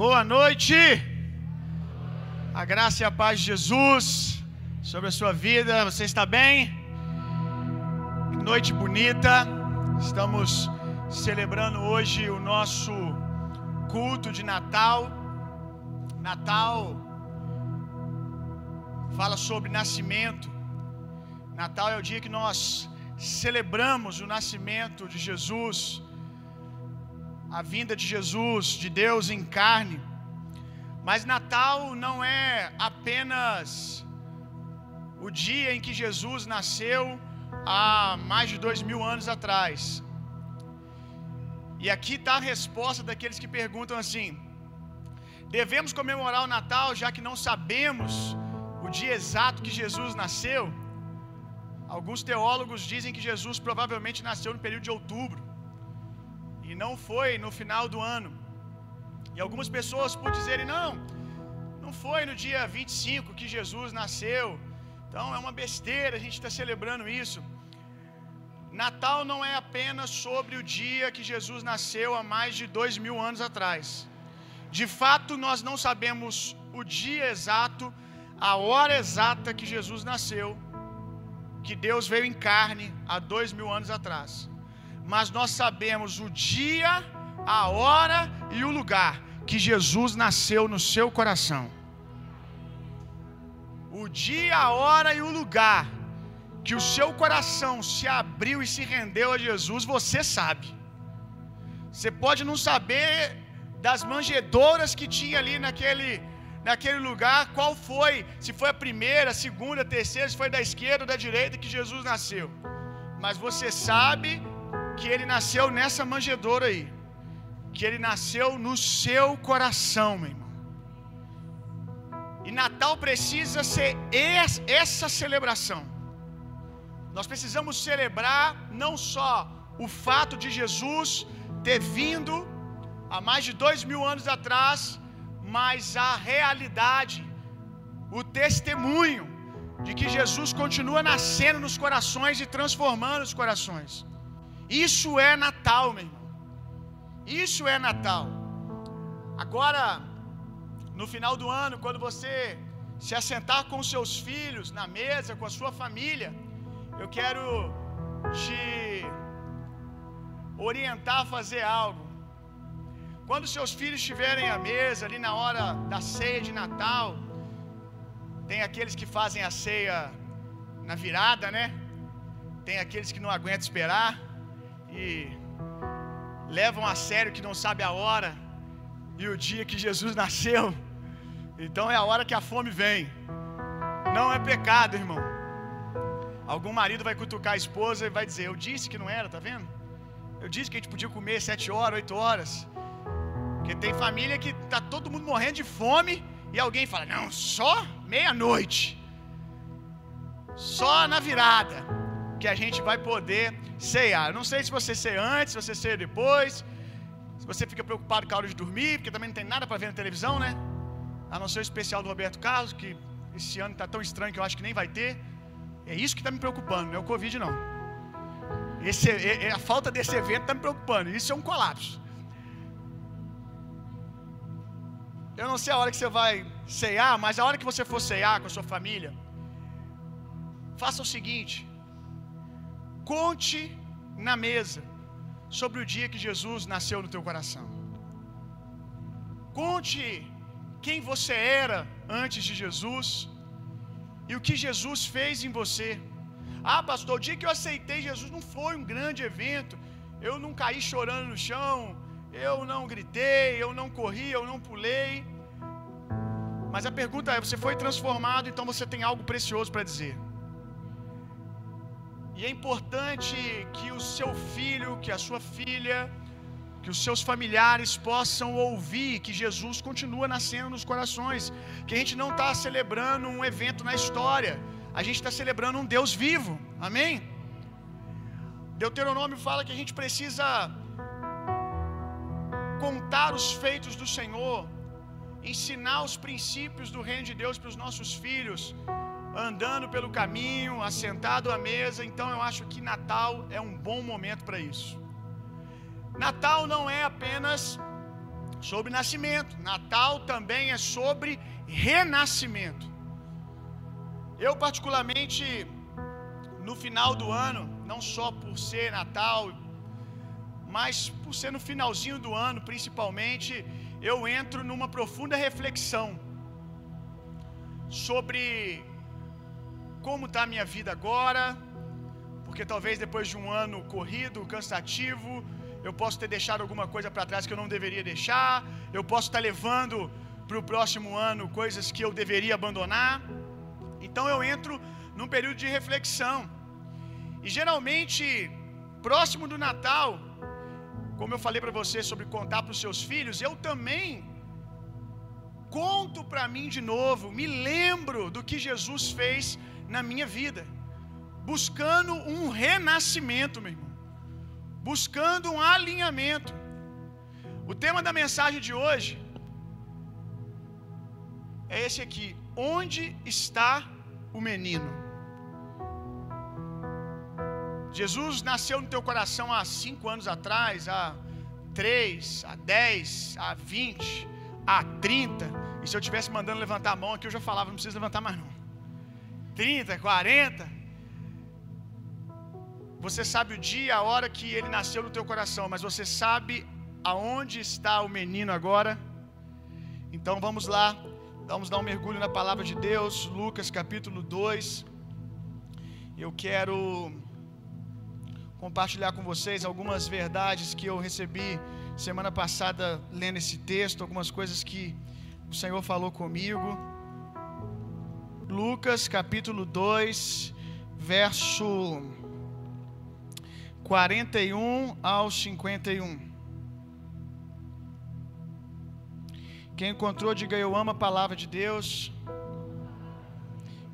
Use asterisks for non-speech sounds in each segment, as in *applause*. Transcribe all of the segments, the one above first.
Boa noite. A graça e a paz de Jesus sobre a sua vida. Você está bem? Noite bonita. Estamos celebrando hoje o nosso culto de Natal. Natal fala sobre nascimento. Natal é o dia que nós celebramos o nascimento de Jesus, a vinda de Jesus, de Deus em carne. Mas Natal não é apenas o dia em que Jesus nasceu há mais de dois mil anos atrás. E aqui está a resposta daqueles que perguntam assim: devemos comemorar o Natal já que não sabemos o dia exato que Jesus nasceu? Alguns teólogos dizem que Jesus provavelmente nasceu no período de outubro e não foi no final do ano. E algumas pessoas por dizerem não, não foi no dia 25 que Jesus nasceu. Então é uma besteira a gente está celebrando isso. Natal não é apenas sobre o dia que Jesus nasceu há mais de dois mil anos atrás. De fato, nós não sabemos o dia exato, a hora exata que Jesus nasceu, que Deus veio em carne há dois mil anos atrás. Mas nós sabemos o dia, a hora e o lugar que Jesus nasceu no seu coração. O dia, a hora e o lugar que o seu coração se abriu e se rendeu a Jesus, você sabe. Você pode não saber das manjedouras que tinha ali naquele naquele lugar, qual foi, se foi a primeira, a segunda, a terceira, se foi da esquerda ou da direita que Jesus nasceu. Mas você sabe que ele nasceu nessa manjedoura aí. Que ele nasceu no seu coração, meu irmão. E Natal precisa ser essa celebração. Nós precisamos celebrar não só o fato de Jesus ter vindo há mais de dois mil anos atrás, mas a realidade, o testemunho de que Jesus continua nascendo nos corações e transformando os corações. Isso é Natal, meu irmão. Isso é Natal. Agora, no final do ano, quando você se assentar com seus filhos na mesa, com a sua família, eu quero te orientar a fazer algo. Quando seus filhos estiverem à mesa, ali na hora da ceia de Natal, tem aqueles que fazem a ceia na virada, né? Tem aqueles que não aguentam esperar e levam a sério que não sabe a hora e o dia que Jesus *laughs* nasceu. Então é a hora que a fome vem. Não é pecado, irmão. Algum marido vai cutucar a esposa e vai dizer: Eu disse que não era, tá vendo? Eu disse que a gente podia comer sete horas, oito horas. Porque tem família que tá todo mundo morrendo de fome e alguém fala: "Não, só meia-noite. Só na virada que a gente vai poder ceiar". Eu não sei se você ceia antes, se você ceia depois. Se você fica preocupado com a hora de dormir, porque também não tem nada para ver na televisão, né? A não ser o especial do Roberto Carlos, que esse ano tá tão estranho que eu acho que nem vai ter. É isso que está me preocupando, não é o Covid, não. Esse, é, é, a falta desse evento está me preocupando. Isso é um colapso. Eu não sei a hora que você vai ceiar, mas a hora que você for ceiar com a sua família, faça o seguinte: conte na mesa sobre o dia que Jesus nasceu no teu coração. Conte quem você era antes de Jesus e o que Jesus fez em você. Ah, pastor, o dia que eu aceitei Jesus não foi um grande evento. Eu não caí chorando no chão, eu não gritei, eu não corri, eu não pulei. Mas a pergunta é: você foi transformado, então você tem algo precioso para dizer. E é importante que o seu filho, que a sua filha, que os seus familiares possam ouvir que Jesus continua nascendo nos corações, que a gente não está celebrando um evento na história, a gente está celebrando um Deus vivo, amém? Deuteronômio fala que a gente precisa contar os feitos do Senhor, ensinar os princípios do reino de Deus para os nossos filhos, andando pelo caminho, assentado à mesa. Então eu acho que Natal é um bom momento para isso. Natal não é apenas sobre nascimento. Natal também é sobre renascimento. Eu, particularmente, no final do ano, não só por ser Natal, mas por ser no finalzinho do ano, principalmente, eu entro numa profunda reflexão sobre como está a minha vida agora, porque talvez depois de um ano corrido, cansativo, eu posso ter deixado alguma coisa para trás que eu não deveria deixar, eu posso estar tá levando para o próximo ano coisas que eu deveria abandonar. Então eu entro num período de reflexão. E geralmente, próximo do Natal, como eu falei para você sobre contar para os seus filhos, eu também conto para mim de novo, me lembro do que Jesus fez na minha vida, buscando um renascimento, meu irmão, buscando um alinhamento. O tema da mensagem de hoje é esse aqui: onde está o menino? Jesus nasceu no teu coração há cinco anos atrás, há três, há dez, há vinte, há trinta. E se eu tivesse mandando levantar a mão aqui, eu já falava, não precisa levantar mais não. 30, 40. Você sabe o dia, a hora que ele nasceu no teu coração, mas você sabe aonde está o menino agora? Então vamos lá, vamos dar um mergulho na palavra de Deus, Lucas capítulo 2. Eu quero compartilhar com vocês algumas verdades que eu recebi semana passada lendo esse texto, algumas coisas que o Senhor falou comigo. Lucas capítulo 2, verso 41 ao 51. Quem encontrou, diga eu amo a palavra de Deus.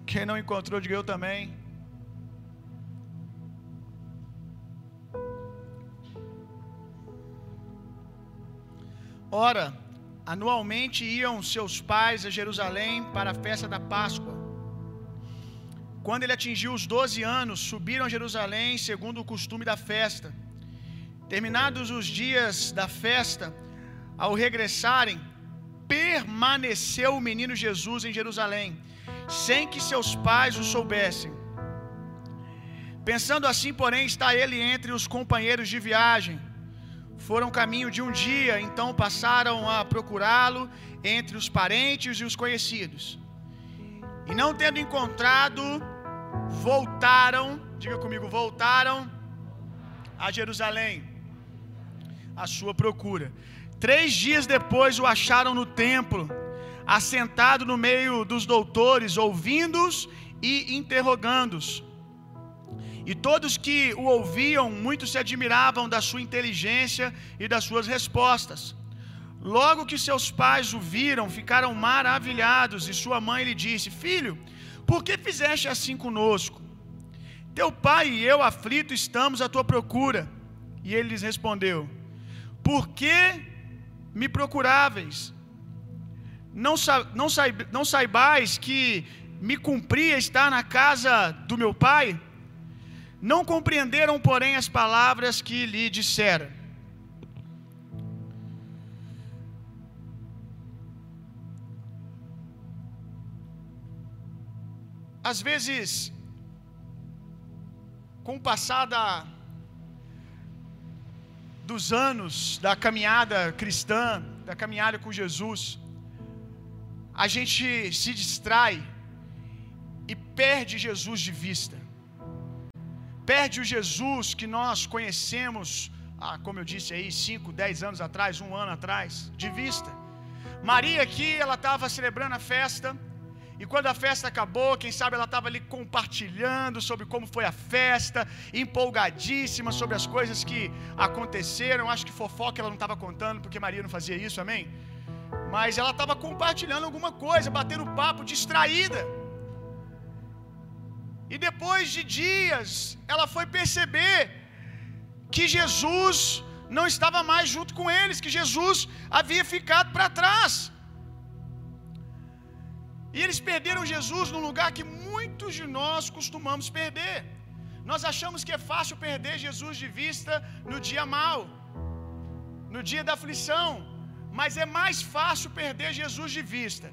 Quem não encontrou, diga eu também. Ora, anualmente iam seus pais a Jerusalém para a festa da Páscoa. Quando ele atingiu os doze anos, subiram a Jerusalém segundo o costume da festa. Terminados os dias da festa, ao regressarem, permaneceu o menino Jesus em Jerusalém, sem que seus pais o soubessem. Pensando assim, porém, está ele entre os companheiros de viagem. Foram caminho de um dia, então passaram a procurá-lo entre os parentes e os conhecidos. E não tendo encontrado, voltaram, diga comigo, voltaram a Jerusalém, a sua procura. Três dias depois o acharam no templo, assentado no meio dos doutores, ouvindo-os e interrogando-os. E todos que o ouviam, muito se admiravam da sua inteligência e das suas respostas. Logo que seus pais o viram, ficaram maravilhados, e sua mãe lhe disse: Filho, por que fizeste assim conosco? Teu pai e eu, aflito, estamos à tua procura. E ele lhes respondeu: Por que me procuráveis? Não, sa não, não saibais que me cumpria estar na casa do meu pai? Não compreenderam, porém, as palavras que lhe dissera. Às vezes, com o passar da, dos anos da caminhada cristã, da caminhada com Jesus, a gente se distrai e perde Jesus de vista. Perde o Jesus que nós conhecemos, ah, como eu disse aí, 5, 10 anos atrás, um ano atrás, de vista. Maria aqui, ela estava celebrando a festa, e quando a festa acabou, quem sabe ela estava ali compartilhando sobre como foi a festa, empolgadíssima sobre as coisas que aconteceram. Acho que fofoca ela não estava contando, porque Maria não fazia isso, amém? Mas ela estava compartilhando alguma coisa, batendo papo, distraída. E depois de dias, ela foi perceber que Jesus não estava mais junto com eles, que Jesus havia ficado para trás. E eles perderam Jesus num lugar que muitos de nós costumamos perder. Nós achamos que é fácil perder Jesus de vista no dia mau, no dia da aflição, Mas é mais fácil perder Jesus de vista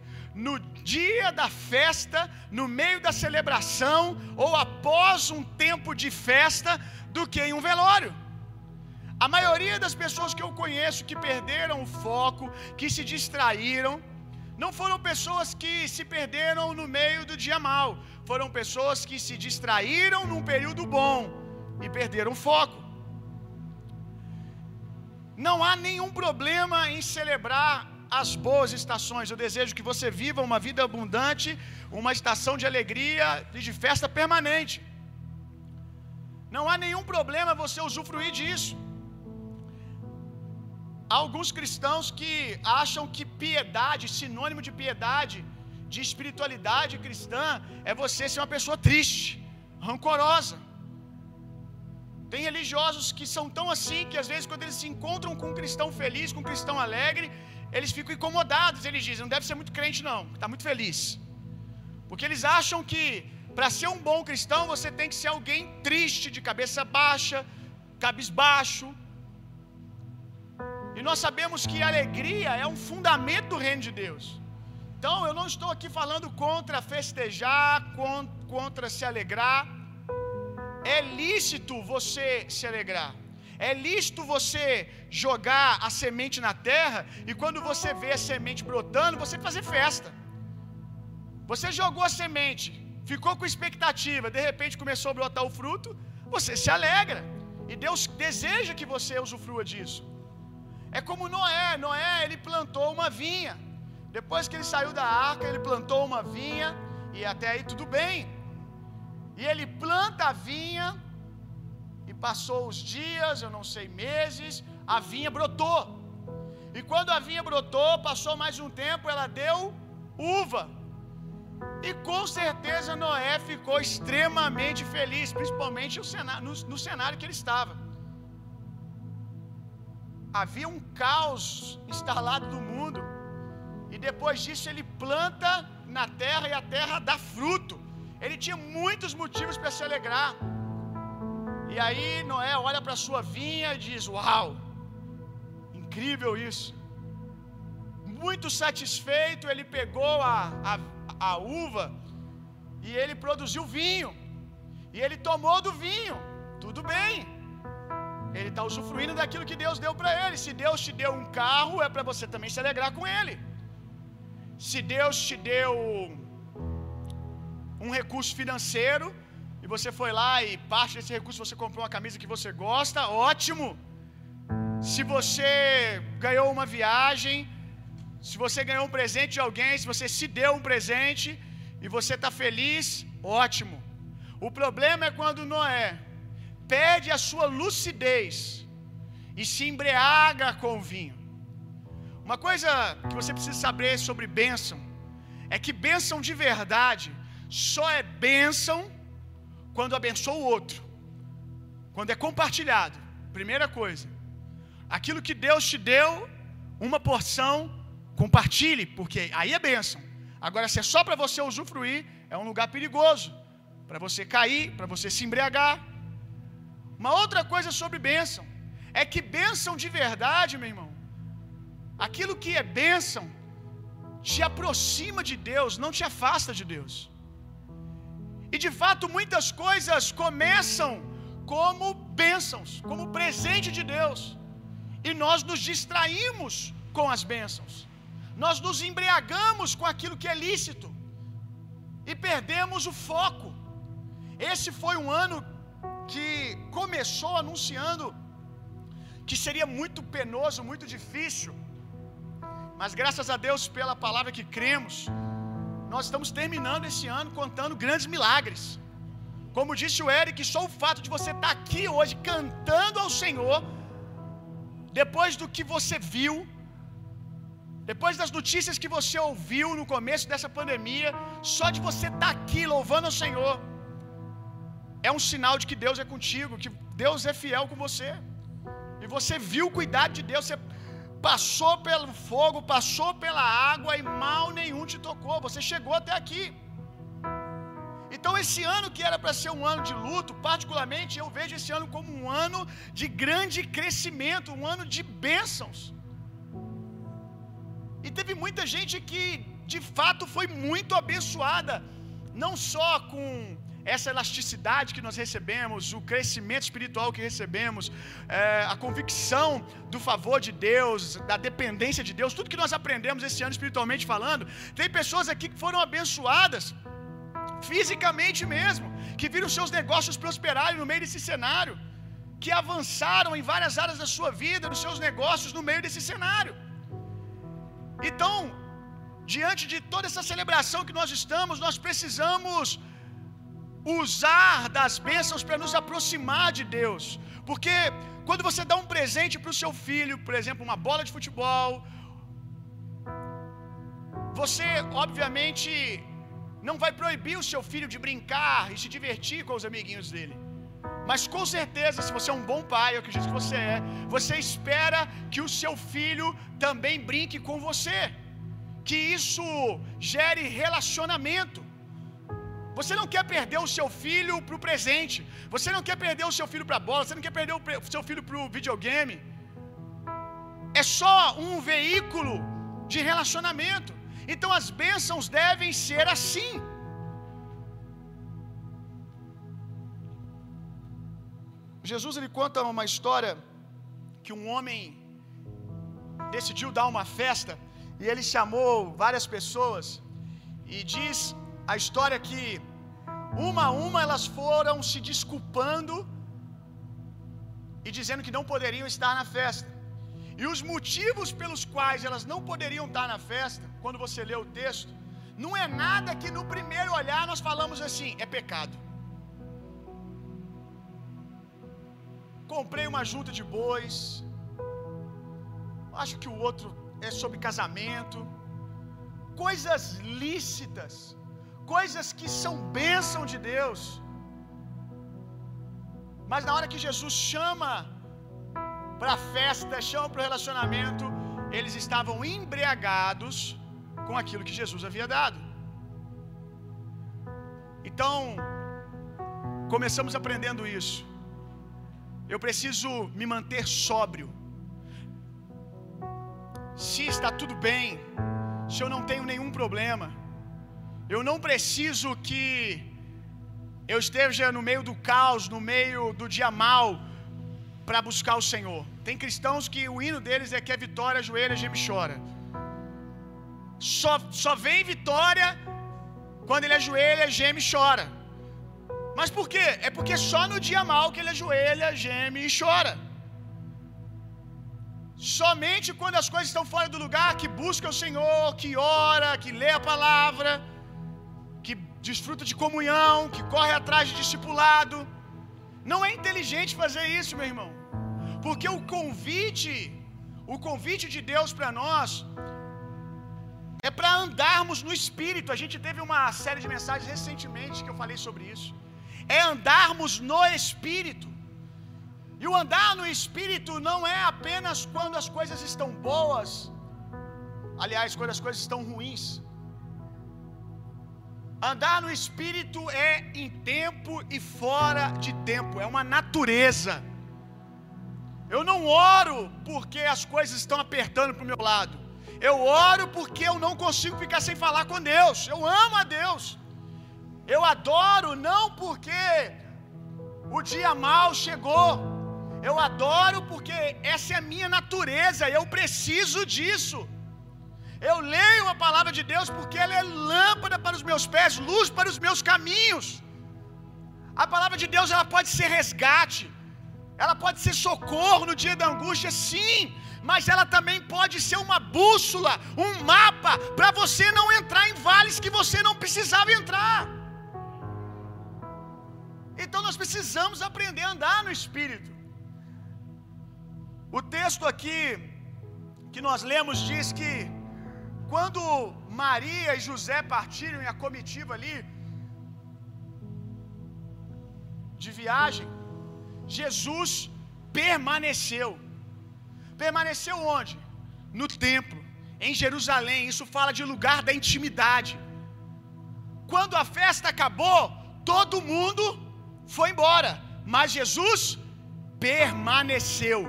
no dia da festa, no meio da celebração ou após um tempo de festa do que em um velório. A maioria das pessoas que eu conheço que perderam o foco, que se distraíram, não foram pessoas que se perderam no meio do dia mal, foram pessoas que se distraíram num período bom e perderam foco. Não há nenhum problema em celebrar as boas estações. Eu desejo que você viva uma vida abundante, uma estação de alegria e de festa permanente. Não há nenhum problema você usufruir disso. Alguns cristãos que acham que piedade, sinônimo de piedade, de espiritualidade cristã, é você ser uma pessoa triste, rancorosa. Tem religiosos que são tão assim que às vezes quando eles se encontram com um cristão feliz, com um cristão alegre, eles ficam incomodados. Eles dizem: não deve ser muito crente, não, está muito feliz. Porque eles acham que para ser um bom cristão você tem que ser alguém triste, de cabeça baixa, cabisbaixo. E nós sabemos que alegria é um fundamento do reino de Deus. Então eu não estou aqui falando contra festejar, contra se alegrar. É lícito você se alegrar. É lícito você jogar a semente na terra e quando você vê a semente brotando, você fazer festa. Você jogou a semente, ficou com expectativa, de repente começou a brotar o fruto, você se alegra. E Deus deseja que você usufrua disso. É como Noé, Noé ele plantou uma vinha. Depois que ele saiu da arca, ele plantou uma vinha e até aí tudo bem. E ele planta a vinha, e passou os dias, eu não sei meses, a vinha brotou. E quando a vinha brotou, passou mais um tempo, ela deu uva. E com certeza Noé ficou extremamente feliz, principalmente no, cenário que ele estava. Havia um caos instalado no mundo, e depois disso ele planta na terra e a terra dá fruto. Ele tinha muitos motivos para se alegrar. E aí Noé olha para sua vinha e diz: Uau, incrível isso. Muito satisfeito, ele pegou a, a, a uva e ele produziu vinho. E ele tomou do vinho. Tudo bem. Ele está usufruindo daquilo que Deus deu para ele. Se Deus te deu um carro, é para você também se alegrar com ele. Se Deus te deu um recurso financeiro e você foi lá e parte desse recurso você comprou uma camisa que você gosta, ótimo. Se você ganhou uma viagem, se você ganhou um presente de alguém, se você se deu um presente e você está feliz, ótimo. O problema é quando Noé perde a sua lucidez e se embriaga com o vinho. Uma coisa que você precisa saber sobre bênção é que bênção de verdade só é bênção quando abençoa o outro, quando é compartilhado. Primeira coisa, aquilo que Deus te deu, uma porção, compartilhe, porque aí é bênção. Agora, se é só para você usufruir, é um lugar perigoso para você cair, para você se embriagar. Uma outra coisa sobre bênção é que bênção de verdade, meu irmão, aquilo que é bênção, te aproxima de Deus, não te afasta de Deus. E de fato, muitas coisas começam como bênçãos, como presente de Deus, e nós nos distraímos com as bênçãos, nós nos embriagamos com aquilo que é lícito, e perdemos o foco. Esse foi um ano que começou anunciando que seria muito penoso, muito difícil, mas graças a Deus pela palavra que cremos, nós estamos terminando esse ano contando grandes milagres. Como disse o Eric, só o fato de você estar aqui hoje cantando ao Senhor, depois do que você viu, depois das notícias que você ouviu no começo dessa pandemia, só de você estar aqui louvando ao Senhor, é um sinal de que Deus é contigo, que Deus é fiel com você. E você viu o cuidado de Deus, você passou pelo fogo, passou pela água e mal nenhum te tocou. Você chegou até aqui. Então, esse ano que era para ser um ano de luto, particularmente eu vejo esse ano como um ano de grande crescimento, um ano de bênçãos. E teve muita gente que de fato foi muito abençoada, não só com essa elasticidade que nós recebemos, o crescimento espiritual que recebemos, é, a convicção do favor de Deus, da dependência de Deus, tudo que nós aprendemos esse ano espiritualmente falando, tem pessoas aqui que foram abençoadas, fisicamente mesmo, que viram seus negócios prosperarem no meio desse cenário, que avançaram em várias áreas da sua vida, nos seus negócios, no meio desse cenário. Então, diante de toda essa celebração que nós estamos, nós precisamos usar das bênçãos para nos aproximar de Deus. Porque quando você dá um presente para o seu filho, por exemplo, uma bola de futebol, você obviamente não vai proibir o seu filho de brincar e se divertir com os amiguinhos dele. Mas com certeza, se você é um bom pai, eu acredito que você é, você espera que o seu filho também brinque com você. Que isso gere relacionamento. Você não quer perder o seu filho para o presente. Você não quer perder o seu filho para a bola. Você não quer perder o seu filho para o videogame. É só um veículo de relacionamento. Então as bênçãos devem ser assim. Jesus ele conta uma história que um homem decidiu dar uma festa e ele chamou várias pessoas e diz a história que uma a uma elas foram se desculpando e dizendo que não poderiam estar na festa. E os motivos pelos quais elas não poderiam estar na festa, quando você lê o texto, não é nada que no primeiro olhar nós falamos assim, é pecado. Comprei uma junta de bois. Acho que o outro é sobre casamento. Coisas lícitas, coisas que são bênção de Deus. Mas na hora que Jesus chama para a festa, chama para o relacionamento, eles estavam embriagados com aquilo que Jesus havia dado. Então, começamos aprendendo isso. Eu preciso me manter sóbrio. Se está tudo bem, se eu não tenho nenhum problema, eu não preciso que eu esteja no meio do caos, no meio do dia mal, para buscar o Senhor. Tem cristãos que o hino deles é que é vitória, ajoelha, geme chora. Só, só vem vitória quando ele ajoelha, geme e chora. Mas por quê? É porque só no dia mal que ele ajoelha, geme e chora. Somente quando as coisas estão fora do lugar, que busca o Senhor, que ora, que lê a palavra, desfruta de comunhão, que corre atrás de discipulado. Não é inteligente fazer isso, meu irmão. Porque o convite, o convite de Deus para nós é para andarmos no espírito. A gente teve uma série de mensagens recentemente que eu falei sobre isso. É andarmos no espírito. E o andar no espírito não é apenas quando as coisas estão boas, aliás, quando as coisas estão ruins. Andar no espírito é em tempo e fora de tempo, é uma natureza. Eu não oro porque as coisas estão apertando para o meu lado. Eu oro porque eu não consigo ficar sem falar com Deus. Eu amo a Deus. Eu adoro não porque o dia mal chegou. Eu adoro porque essa é a minha natureza. Eu preciso disso. Eu leio a palavra de Deus porque ela é lâmpada para os meus pés, luz para os meus caminhos. A palavra de Deus ela pode ser resgate, ela pode ser socorro no dia da angústia, sim, mas ela também pode ser uma bússola, um mapa para você não entrar em vales que você não precisava entrar. Então nós precisamos aprender a andar no espírito. O texto aqui que nós lemos diz que quando Maria e José partiram em a comitiva ali de viagem, Jesus permaneceu. Permaneceu onde? No templo, em Jerusalém. Isso fala de lugar da intimidade. Quando a festa acabou, todo mundo foi embora, mas Jesus permaneceu.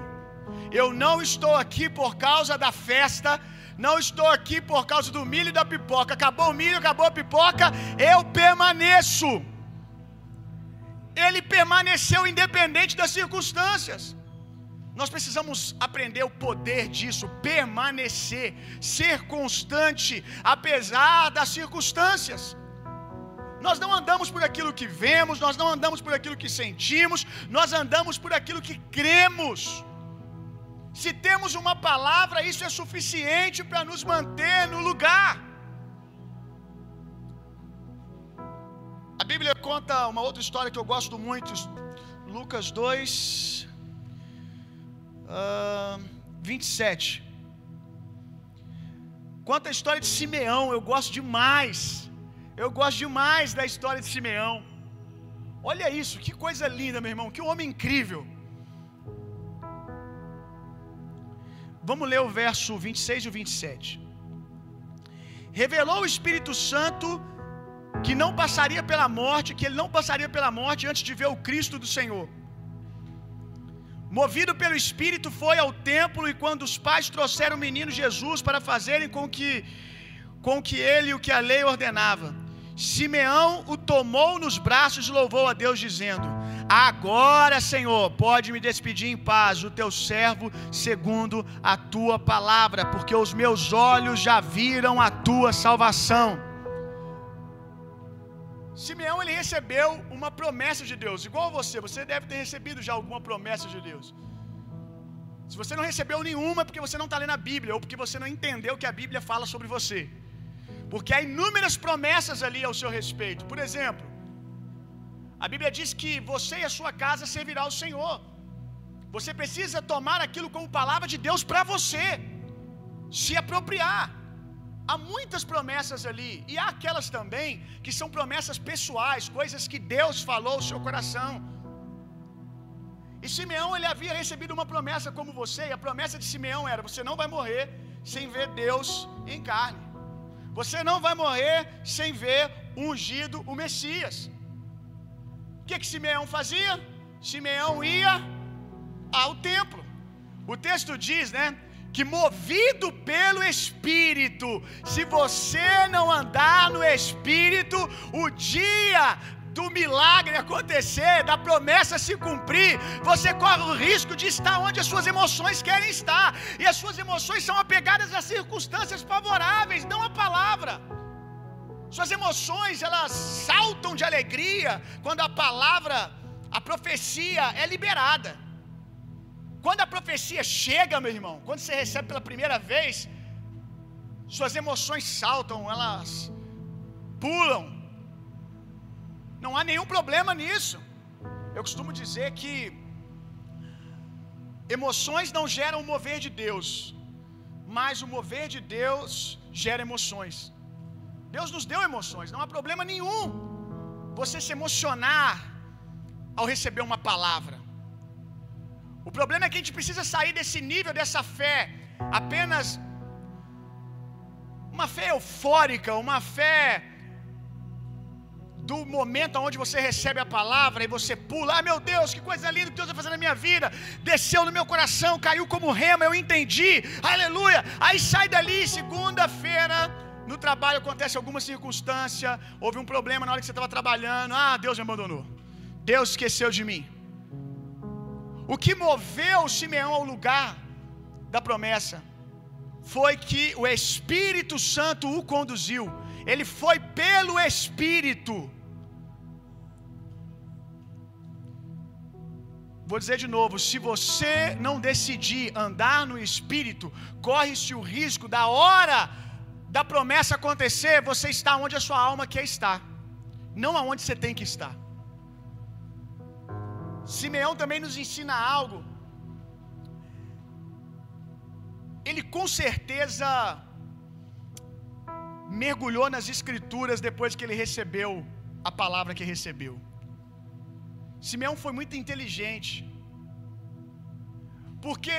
Eu não estou aqui por causa da festa, Não estou aqui por causa do milho e da pipoca. Acabou o milho, acabou a pipoca, eu permaneço. Ele permaneceu independente das circunstâncias. Nós precisamos aprender o poder disso, permanecer, ser constante, apesar das circunstâncias. Nós não andamos por aquilo que vemos, nós não andamos por aquilo que sentimos, nós andamos por aquilo que cremos. Se temos uma palavra, isso é suficiente para nos manter no lugar. A Bíblia conta uma outra história que eu gosto muito, Lucas 2, uh, 27. Conta a história de Simeão, eu gosto demais. Eu gosto demais da história de Simeão. Olha isso, que coisa linda, meu irmão, que homem incrível. Vamos ler o verso 26 e o 27. Revelou o Espírito Santo que não passaria pela morte, que ele não passaria pela morte antes de ver o Cristo do Senhor. Movido pelo Espírito, foi ao templo e quando os pais trouxeram o menino Jesus para fazerem com que com que ele o que a lei ordenava, Simeão o tomou nos braços e louvou a Deus dizendo: Agora, Senhor, pode me despedir em paz, o teu servo, segundo a tua palavra, porque os meus olhos já viram a tua salvação. Simeão ele recebeu uma promessa de Deus, igual você, você deve ter recebido já alguma promessa de Deus. Se você não recebeu nenhuma, é porque você não está lendo a Bíblia, ou porque você não entendeu o que a Bíblia fala sobre você. Porque há inúmeras promessas ali ao seu respeito. Por exemplo, a Bíblia diz que você e a sua casa servirá ao Senhor. Você precisa tomar aquilo como palavra de Deus para você, se apropriar. Há muitas promessas ali, e há aquelas também que são promessas pessoais, coisas que Deus falou ao seu coração. E Simeão ele havia recebido uma promessa como você, e a promessa de Simeão era: você não vai morrer sem ver Deus em carne. Você não vai morrer sem ver ungido, o Messias. Que que Simeão fazia? Simeão ia ao templo. O texto diz, né, que movido pelo Espírito, se você não andar no Espírito, o dia do milagre acontecer, da promessa se cumprir, você corre o risco de estar onde as suas emoções querem estar, e as suas emoções são apegadas às circunstâncias favoráveis, não à palavra. Suas emoções, elas saltam de alegria quando a palavra, a profecia é liberada. Quando a profecia chega, meu irmão, quando você recebe pela primeira vez, suas emoções saltam, elas pulam. Não há nenhum problema nisso. Eu costumo dizer que emoções não geram o mover de Deus, mas o mover de Deus gera emoções. Deus nos deu emoções, não há problema nenhum você se emocionar ao receber uma palavra. O problema é que a gente precisa sair desse nível, dessa fé, apenas uma fé eufórica, uma fé do momento onde você recebe a palavra e você pula, ah meu Deus, que coisa linda que Deus vai fazer na minha vida, desceu no meu coração, caiu como rema, eu entendi, aleluia. Aí sai dali, segunda-feira, no trabalho acontece alguma circunstância, houve um problema na hora que você estava trabalhando, ah, Deus me abandonou, Deus esqueceu de mim. O que moveu Simeão ao lugar da promessa foi que o Espírito Santo o conduziu. Ele foi pelo Espírito. Vou dizer de novo: se você não decidir andar no Espírito, corre-se o risco da hora da promessa acontecer, você está onde a sua alma quer estar, não aonde você tem que estar. Simeão também nos ensina algo. Ele com certeza mergulhou nas escrituras depois que ele recebeu a palavra que recebeu. Simeão foi muito inteligente. Porque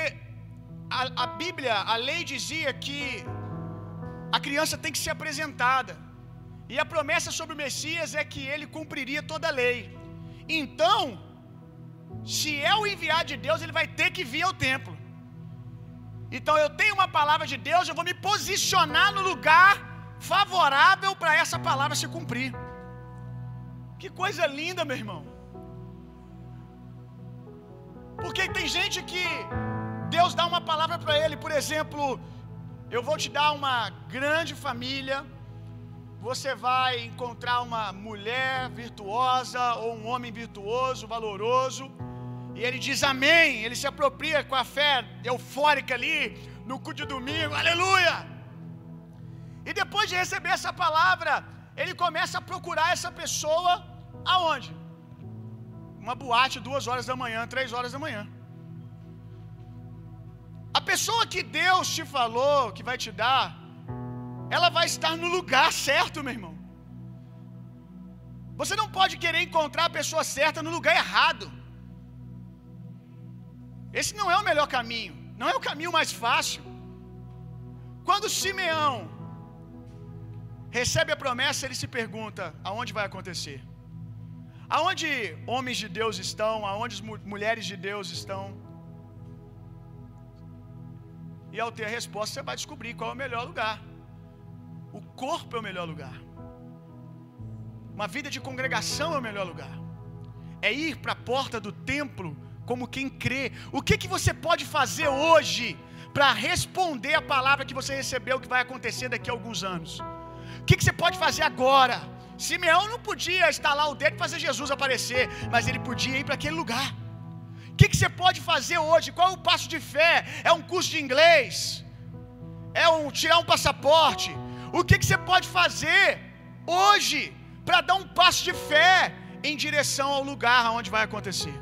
a, a, Bíblia, a lei dizia que a criança tem que ser apresentada. E a promessa sobre o Messias é que ele cumpriria toda a lei. Então, se é o enviado de Deus, ele vai ter que vir ao templo. Então eu tenho uma palavra de Deus, eu vou me posicionar no lugar favorável para essa palavra se cumprir. Que coisa linda, meu irmão. Porque tem gente que Deus dá uma palavra para ele, por exemplo, eu vou te dar uma grande família, você vai encontrar uma mulher virtuosa ou um homem virtuoso, valoroso, e ele diz amém, ele se apropria com a fé eufórica ali, no culto de domingo, aleluia. E depois de receber essa palavra, ele começa a procurar essa pessoa aonde? Uma boate duas horas da manhã, três horas da manhã. A pessoa que Deus te falou, que vai te dar, ela vai estar no lugar certo, meu irmão. Você não pode querer encontrar a pessoa certa no lugar errado. Esse não é o melhor caminho, não é o caminho mais fácil. Quando Simeão recebe a promessa, ele se pergunta: aonde vai acontecer? Aonde homens de Deus estão? Aonde mulheres de Deus estão? E ao ter a resposta, você vai descobrir qual é o melhor lugar. O corpo é o melhor lugar. Uma vida de congregação é o melhor lugar. É ir para a porta do templo como quem crê. O que que você pode fazer hoje para responder a palavra que você recebeu que vai acontecer daqui a alguns anos? O que que você pode fazer agora? Simeão não podia estalar o dedo e fazer Jesus aparecer, mas ele podia ir para aquele lugar. Que, que você pode fazer hoje? Qual é o passo de fé? É um curso de inglês? É um tirar um passaporte? O que, que você pode fazer hoje para dar um passo de fé em direção ao lugar onde vai acontecer?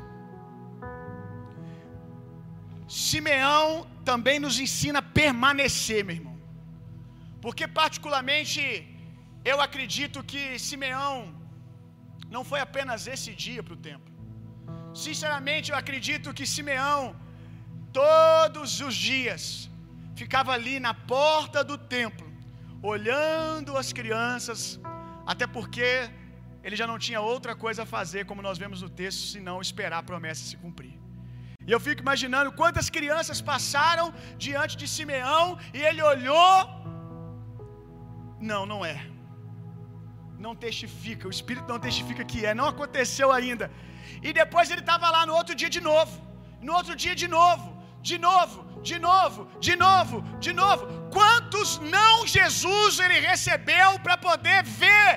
Simeão também nos ensina a permanecer, meu irmão. Porque, particularmente, eu acredito que Simeão não foi apenas esse dia para o templo. Sinceramente, eu acredito que Simeão, todos os dias, ficava ali na porta do templo, olhando as crianças, até porque ele já não tinha outra coisa a fazer, como nós vemos no texto, senão esperar a promessa se cumprir. E eu fico imaginando quantas crianças passaram diante de Simeão e ele olhou. Não, não é. Não testifica, o Espírito não testifica que é, não aconteceu ainda. E depois ele estava lá no outro dia de novo, no outro dia de novo, de novo, de novo, de novo, de novo. Quantos não Jesus ele recebeu para poder ver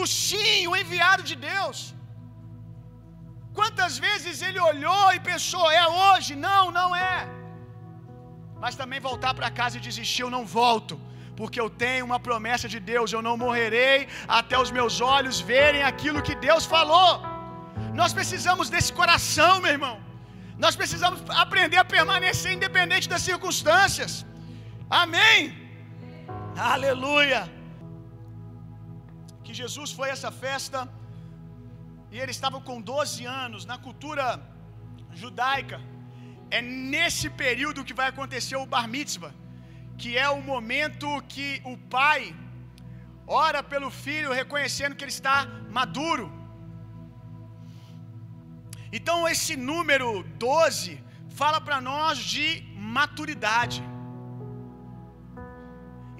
o sim, o enviado de Deus? Quantas vezes ele olhou e pensou, é hoje? Não, não é. Mas também voltar para casa e desistir, eu não volto, porque eu tenho uma promessa de Deus, eu não morrerei até os meus olhos verem aquilo que Deus falou. Nós precisamos desse coração, meu irmão. Nós precisamos aprender a permanecer independente das circunstâncias. Amém. Aleluia. Que Jesus foi essa festa e ele estava com 12 anos na cultura judaica. É nesse período que vai acontecer o bar mitzvah, que é o momento que o pai ora pelo filho, reconhecendo que ele está maduro. Então, esse número 12 fala para nós de maturidade.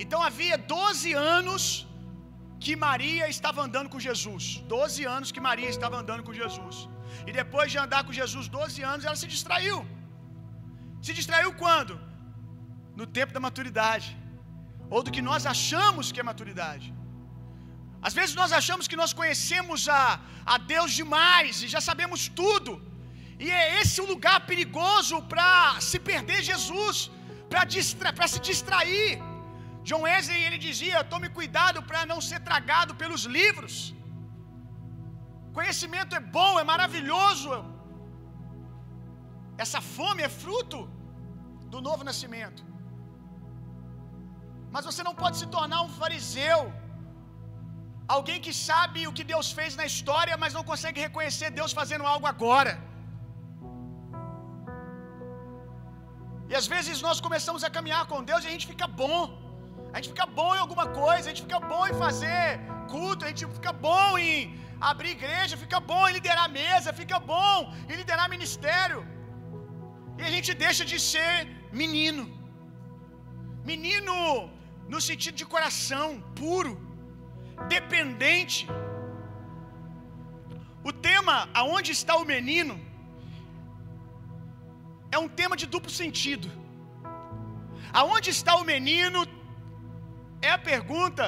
Então, havia 12 anos que Maria estava andando com Jesus. 12 anos que Maria estava andando com Jesus. E depois de andar com Jesus 12 anos, ela se distraiu. Se distraiu quando? No tempo da maturidade. Ou do que nós achamos que é maturidade. Às vezes nós achamos que nós conhecemos a, a Deus demais e já sabemos tudo. E é esse o lugar perigoso para se perder Jesus, para distra se distrair. John Wesley ele dizia: tome cuidado para não ser tragado pelos livros. Conhecimento é bom, é maravilhoso. Essa fome é fruto do novo nascimento. Mas você não pode se tornar um fariseu, alguém que sabe o que Deus fez na história, mas não consegue reconhecer Deus fazendo algo agora. E às vezes nós começamos a caminhar com Deus e a gente fica bom. A gente fica bom em alguma coisa, a gente fica bom em fazer culto, a gente fica bom em abrir igreja, fica bom em liderar mesa, fica bom em liderar ministério. E a gente deixa de ser menino, menino no sentido de coração puro, dependente. O tema aonde está o menino é um tema de duplo sentido. Aonde está o menino é a pergunta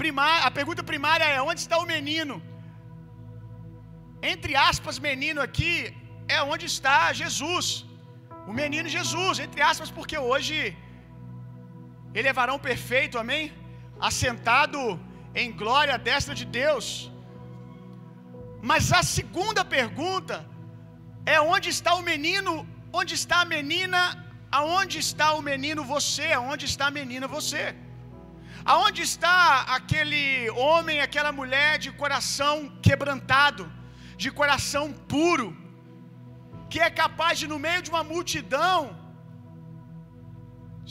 primária, a pergunta primária é onde está o menino? Entre aspas, menino aqui é onde está Jesus. O menino Jesus, entre aspas, porque hoje ele é varão perfeito, amém? Assentado em glória à destra de Deus. Mas a segunda pergunta é onde está o menino? Onde está a menina? Aonde está o menino você? Aonde está a menina você? Aonde está aquele homem, aquela mulher de coração quebrantado, de coração puro, que é capaz de, no meio de uma multidão,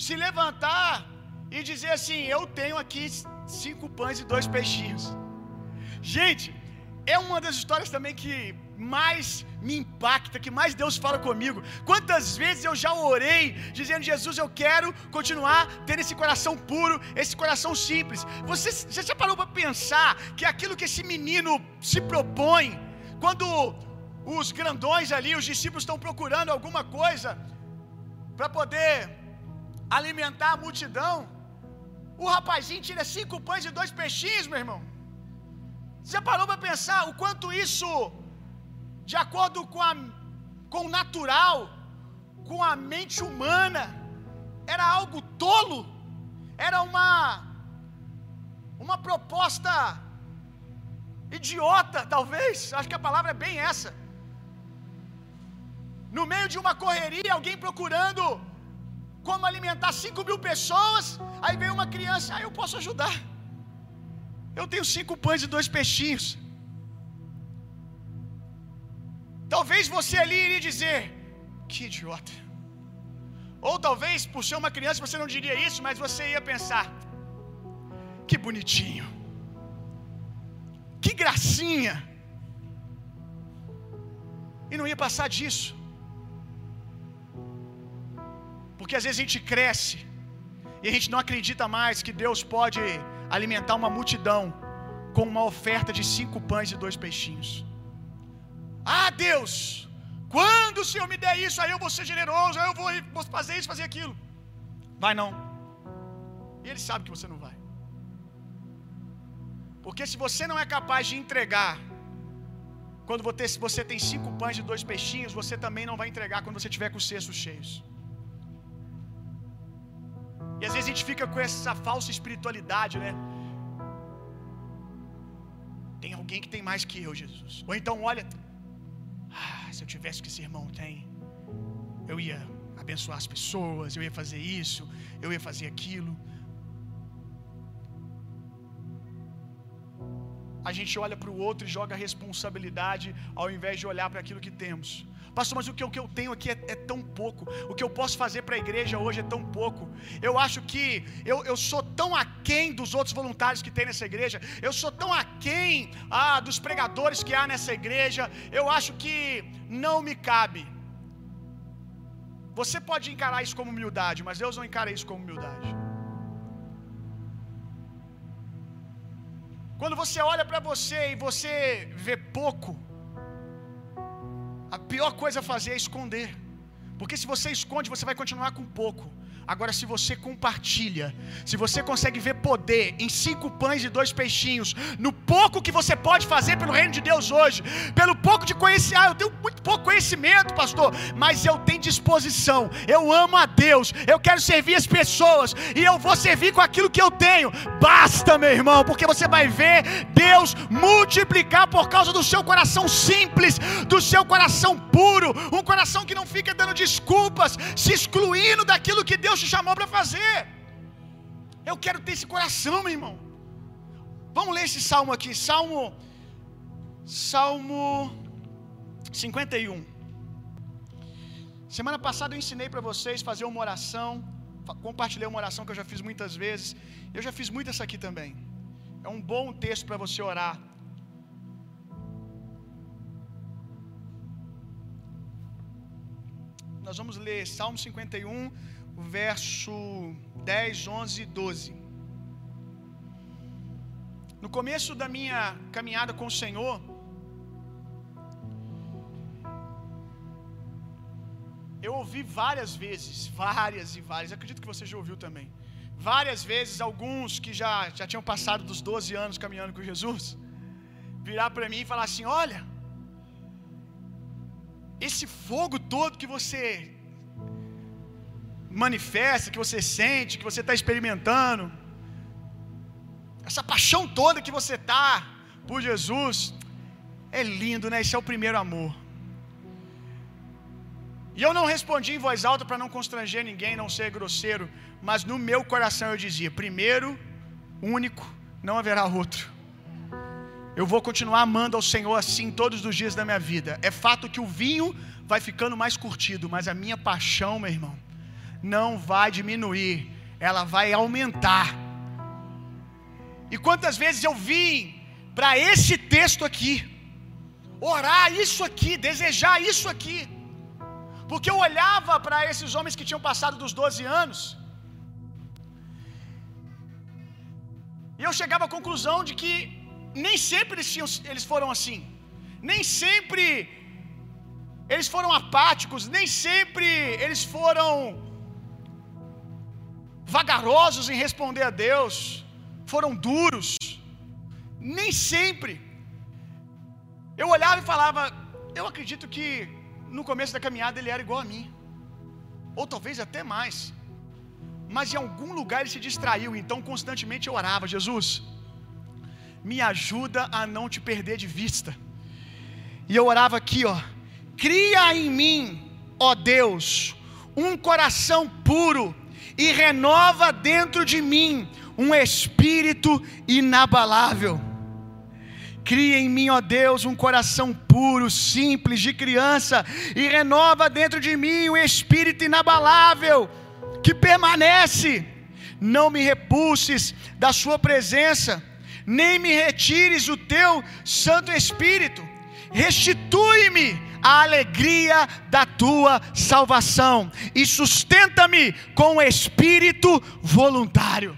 se levantar e dizer assim: Eu tenho aqui cinco pães e dois peixinhos. Gente, é uma das histórias também que mais me impacta, que mais Deus fala comigo. Quantas vezes eu já orei dizendo: Jesus, eu quero continuar tendo esse coração puro, esse coração simples. Você, você já parou para pensar que aquilo que esse menino se propõe, quando os grandões ali, os discípulos estão procurando alguma coisa para poder alimentar a multidão, o rapazinho tira cinco pães e dois peixinhos, meu irmão. Você parou para pensar o quanto isso, de acordo com, a, com o natural, com a mente humana, era algo tolo, era uma, uma proposta idiota, talvez, acho que a palavra é bem essa. No meio de uma correria, alguém procurando como alimentar 5 mil pessoas, aí vem uma criança, ah, eu posso ajudar. Eu tenho cinco pães e dois peixinhos. Talvez você ali iria dizer: Que idiota. Ou talvez, por ser uma criança, você não diria isso, mas você ia pensar: Que bonitinho. Que gracinha. E não ia passar disso. Porque às vezes a gente cresce e a gente não acredita mais que Deus pode alimentar uma multidão com uma oferta de cinco pães e dois peixinhos. Ah, Deus, quando o Senhor me der isso, aí eu vou ser generoso, aí eu vou fazer isso, fazer aquilo. Vai não. E Ele sabe que você não vai. Porque se você não é capaz de entregar, quando você tem cinco pães e dois peixinhos, você também não vai entregar quando você tiver com os cestos cheios. E às vezes a gente fica com essa falsa espiritualidade, né? Tem alguém que tem mais que eu, Jesus. Ou então, olha, ah, se eu tivesse o que esse irmão tem, eu ia abençoar as pessoas, eu ia fazer isso, eu ia fazer aquilo. A gente olha para o outro e joga a responsabilidade ao invés de olhar para aquilo que temos. Pastor, mas o que, o que eu tenho aqui é, é tão pouco. O que eu posso fazer para a igreja hoje é tão pouco. Eu acho que eu, eu sou tão aquém dos outros voluntários que tem nessa igreja. Eu sou tão aquém ah, dos pregadores que há nessa igreja. Eu acho que não me cabe. Você pode encarar isso como humildade, mas Deus não encara isso como humildade. Quando você olha para você e você vê pouco, a pior coisa a fazer é esconder. Porque se você esconde, você vai continuar com pouco. Agora, se você compartilha, se você consegue ver poder em cinco pães e dois peixinhos, no pouco que você pode fazer pelo reino de Deus hoje, pelo pouco de conhecimento, ah, eu tenho muito pouco conhecimento, pastor, mas eu tenho disposição, eu amo a Deus, eu quero servir as pessoas, e eu vou servir com aquilo que eu tenho. Basta, meu irmão, porque você vai ver Deus multiplicar por causa do seu coração simples, do seu coração puro, um coração que não fica dando desculpas, se excluindo daquilo que Deus te chamou para fazer. Eu quero ter esse coração, meu irmão. Vamos ler esse salmo aqui, Salmo Salmo 51. Semana passada eu ensinei para vocês fazer uma oração, compartilhei uma oração que eu já fiz muitas vezes. Eu já fiz muito essa aqui também. É um bom texto para você orar. Nós vamos ler Salmo 51, o verso 10, 11 e 12. No começo da minha caminhada com o Senhor, eu ouvi várias vezes, várias e várias, acredito que você já ouviu também. Várias vezes, alguns que já, já tinham passado dos 12 anos caminhando com Jesus, virar para mim e falar assim: Olha, esse fogo todo que você manifesta, que você sente, que você está experimentando, essa paixão toda que você tá por Jesus, é lindo, né? Esse é o primeiro amor. E eu não respondi em voz alta para não constranger ninguém, não ser grosseiro, mas no meu coração eu dizia: primeiro, único, não haverá outro. Eu vou continuar amando ao Senhor assim todos os dias da minha vida. É fato que o vinho vai ficando mais curtido, mas a minha paixão, meu irmão, não vai diminuir, ela vai aumentar. E quantas vezes eu vim para esse texto aqui, orar isso aqui, desejar isso aqui, porque eu olhava para esses homens que tinham passado dos 12 anos, e eu chegava à conclusão de que nem sempre eles, tinham, eles foram assim, nem sempre eles foram apáticos, nem sempre eles foram vagarosos em responder a Deus, foram duros, nem sempre. Eu olhava e falava, eu acredito que no começo da caminhada ele era igual a mim, ou talvez até mais, mas em algum lugar ele se distraiu, então constantemente eu orava: Jesus, me ajuda a não te perder de vista. E eu orava aqui, ó, cria em mim, ó Deus, um coração puro e renova dentro de mim um espírito inabalável. Cria em mim, ó Deus, um coração puro, simples, de criança, e renova dentro de mim um espírito inabalável que permanece. Não me repulses da Sua presença, nem me retires o Teu Santo Espírito. Restitui-me a alegria da tua salvação e sustenta-me com o espírito voluntário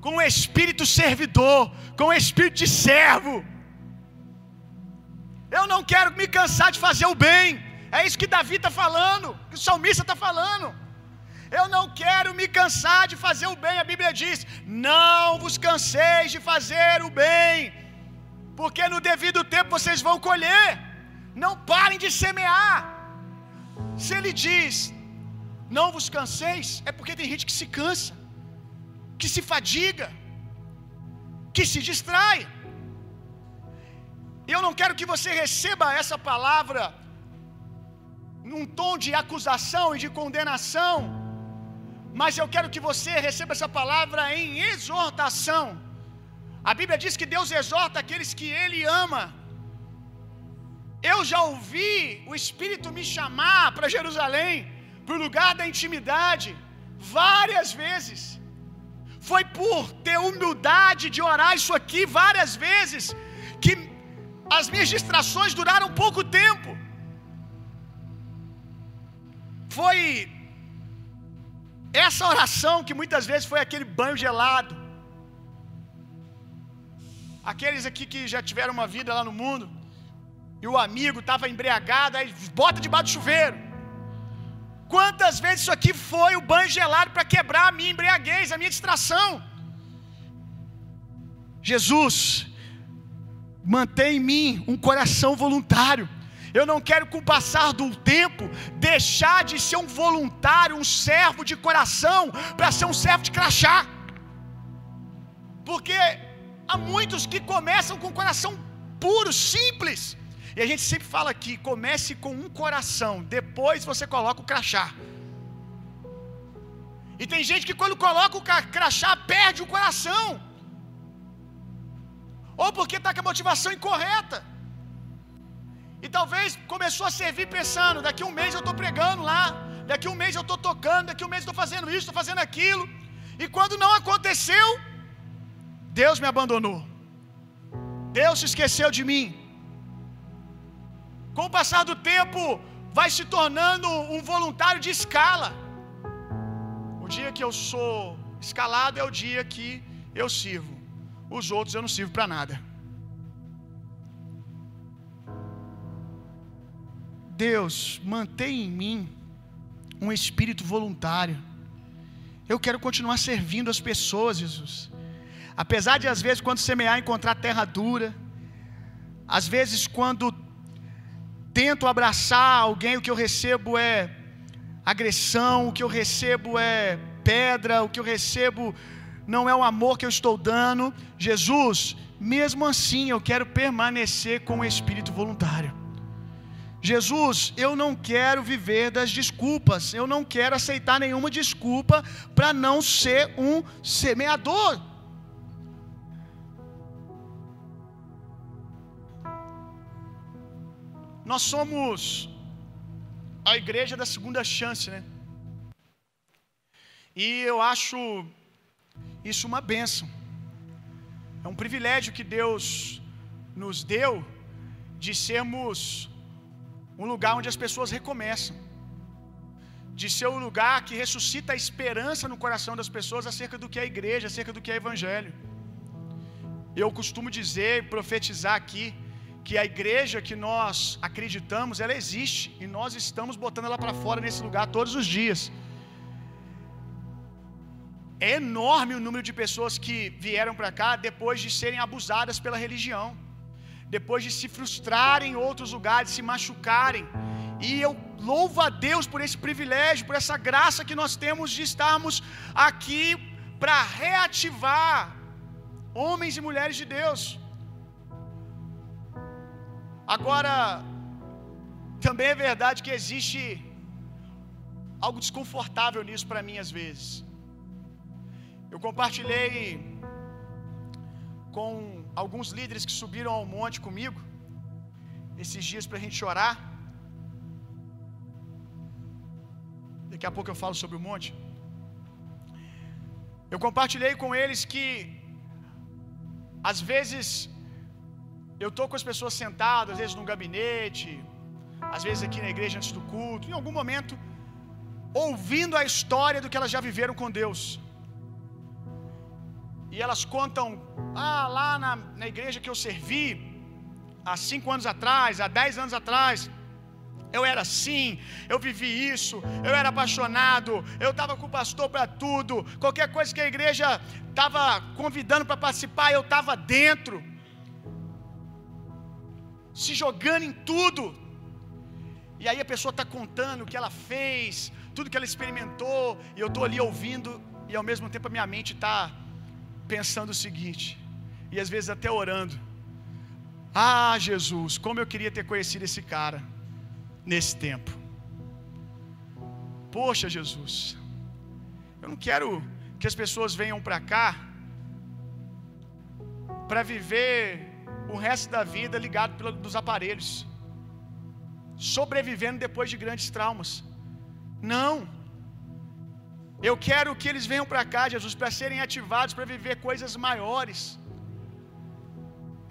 com o espírito servidor, com o espírito de servo. Eu não quero me cansar de fazer o bem. É isso que Davi está falando, que o salmista está falando. Eu não quero me cansar de fazer o bem. A Bíblia diz: Não vos canseis de fazer o bem, porque no devido tempo vocês vão colher. Não parem de semear. Se ele diz: Não vos canseis, é porque tem gente que se cansa que se fadiga, que se distrai. Eu não quero que você receba essa palavra num tom de acusação e de condenação, mas eu quero que você receba essa palavra em exortação. A Bíblia diz que Deus exorta aqueles que Ele ama. Eu já ouvi o Espírito me chamar para Jerusalém, para o lugar da intimidade, várias vezes foi por ter humildade de orar isso aqui várias vezes que as minhas distrações duraram pouco tempo. Foi essa oração que muitas vezes foi aquele banho gelado. Aqueles aqui que já tiveram uma vida lá no mundo, e o amigo estava embriagado, aí bota debaixo do chuveiro. Quantas vezes isso aqui foi o banho gelado para quebrar a minha embriaguez, a minha distração? Jesus, mantém em mim um coração voluntário. Eu não quero, com o passar do tempo, deixar de ser um voluntário, um servo de coração, para ser um servo de crachá. Porque há muitos que começam com o coração puro, simples, e a gente sempre fala aqui: comece com um coração, depois você coloca o crachá. E tem gente que quando coloca o crachá perde o coração. Ou porque está com a motivação incorreta. E talvez começou a servir pensando: daqui um mês eu estou pregando lá, daqui um mês eu estou tocando, daqui um mês estou fazendo isso, estou fazendo aquilo. E quando não aconteceu, Deus me abandonou. Deus se esqueceu de mim. Com o passar do tempo, vai se tornando um voluntário de escala. dia que eu sou escalado é o dia que eu sirvo. Os outros eu não sirvo para nada. Deus, mantém em mim um espírito voluntário. Eu quero continuar servindo as pessoas, Jesus. Apesar de às vezes quando semear encontrar terra dura, às vezes quando tento abraçar alguém, o que eu recebo é agressão, o que eu recebo é pedra, o que eu recebo não é o amor que eu estou dando. Jesus, mesmo assim eu quero permanecer com o espírito voluntário. Jesus, eu não quero viver das desculpas, eu não quero aceitar nenhuma desculpa para não ser um semeador. Nós somos a igreja da segunda chance, né? E eu acho isso uma bênção. É um privilégio que Deus nos deu de sermos um lugar onde as pessoas recomeçam, de ser um lugar que ressuscita a esperança no coração das pessoas acerca do que é a igreja, acerca do que é o evangelho. Eu costumo dizer e profetizar aqui que a igreja que nós acreditamos, ela existe e nós estamos botando ela para fora nesse lugar todos os dias. É enorme o número de pessoas que vieram para cá depois de serem abusadas pela religião depois de se frustrarem em outros lugares, se machucarem. E eu louvo a Deus por esse privilégio, por essa graça que nós temos de estarmos aqui para reativar homens e mulheres de Deus. Agora, também é verdade que existe algo desconfortável nisso para mim às vezes. Eu compartilhei com alguns líderes que subiram ao monte comigo, esses dias para a gente chorar. Daqui a pouco eu falo sobre o monte. Eu compartilhei com eles que, às vezes, eu estou com as pessoas sentadas, às vezes no gabinete, às vezes aqui na igreja antes do culto, em algum momento, ouvindo a história do que elas já viveram com Deus. E elas contam, ah, lá na, na igreja que eu servi, há cinco anos atrás, há dez anos atrás, eu era assim, eu vivi isso, eu era apaixonado, eu estava com o pastor para tudo, qualquer coisa que a igreja estava convidando para participar, eu estava dentro, se jogando em tudo. E aí a pessoa está contando o que ela fez, tudo que ela experimentou, e eu estou ali ouvindo, e ao mesmo tempo a minha mente está pensando o seguinte, e às vezes até orando: Ah, Jesus, como eu queria ter conhecido esse cara nesse tempo. Poxa, Jesus, eu não quero que as pessoas venham para cá para viver o resto da vida ligado pelos aparelhos, sobrevivendo depois de grandes traumas. Não. Eu quero que eles venham para cá, Jesus, para serem ativados, para viver coisas maiores.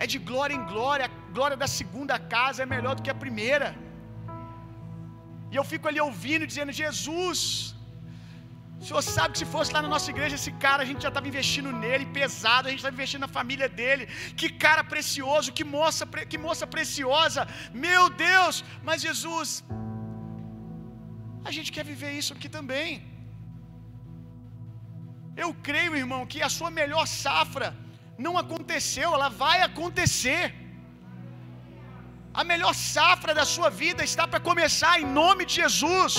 É de glória em glória, a glória da segunda casa é melhor do que a primeira. E eu fico ali ouvindo, dizendo: Jesus, o Senhor sabe que se fosse lá na nossa igreja, esse cara, a gente já estava investindo nele, pesado, a gente estava investindo na família dele. Que cara precioso, que moça, que moça preciosa. Meu Deus, mas Jesus, a gente quer viver isso aqui também. Eu creio, irmão, que a sua melhor safra não aconteceu, ela vai acontecer. A melhor safra da sua vida está para começar em nome de Jesus.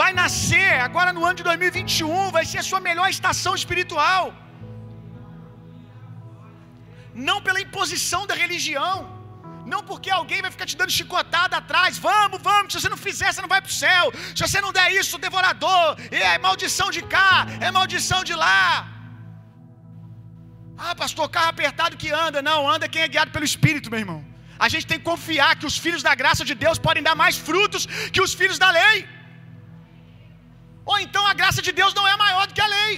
Vai nascer agora no ano de 2021, vai ser a sua melhor estação espiritual. Não pela imposição da religião, não porque alguém vai ficar te dando chicotada atrás. Vamos, vamos. Se você não fizer, você não vai para o céu. Se você não der isso, devorador. É maldição de cá, é maldição de lá. Ah, pastor, carro apertado que anda. Não, anda quem é guiado pelo Espírito, meu irmão. A gente tem que confiar que os filhos da graça de Deus podem dar mais frutos que os filhos da lei. Ou então a graça de Deus não é maior do que a lei.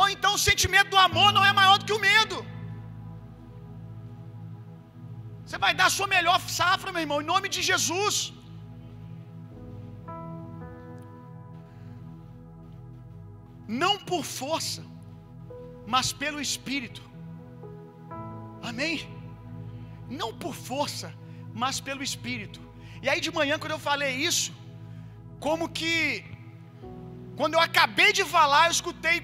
Ou então o sentimento do amor não é maior do que o medo. Você vai dar a sua melhor safra, meu irmão, em nome de Jesus. não por força, mas pelo Espírito. Amém? Não por força, mas pelo Espírito. E aí de manhã, quando eu falei isso, como que, quando eu acabei de falar, eu escutei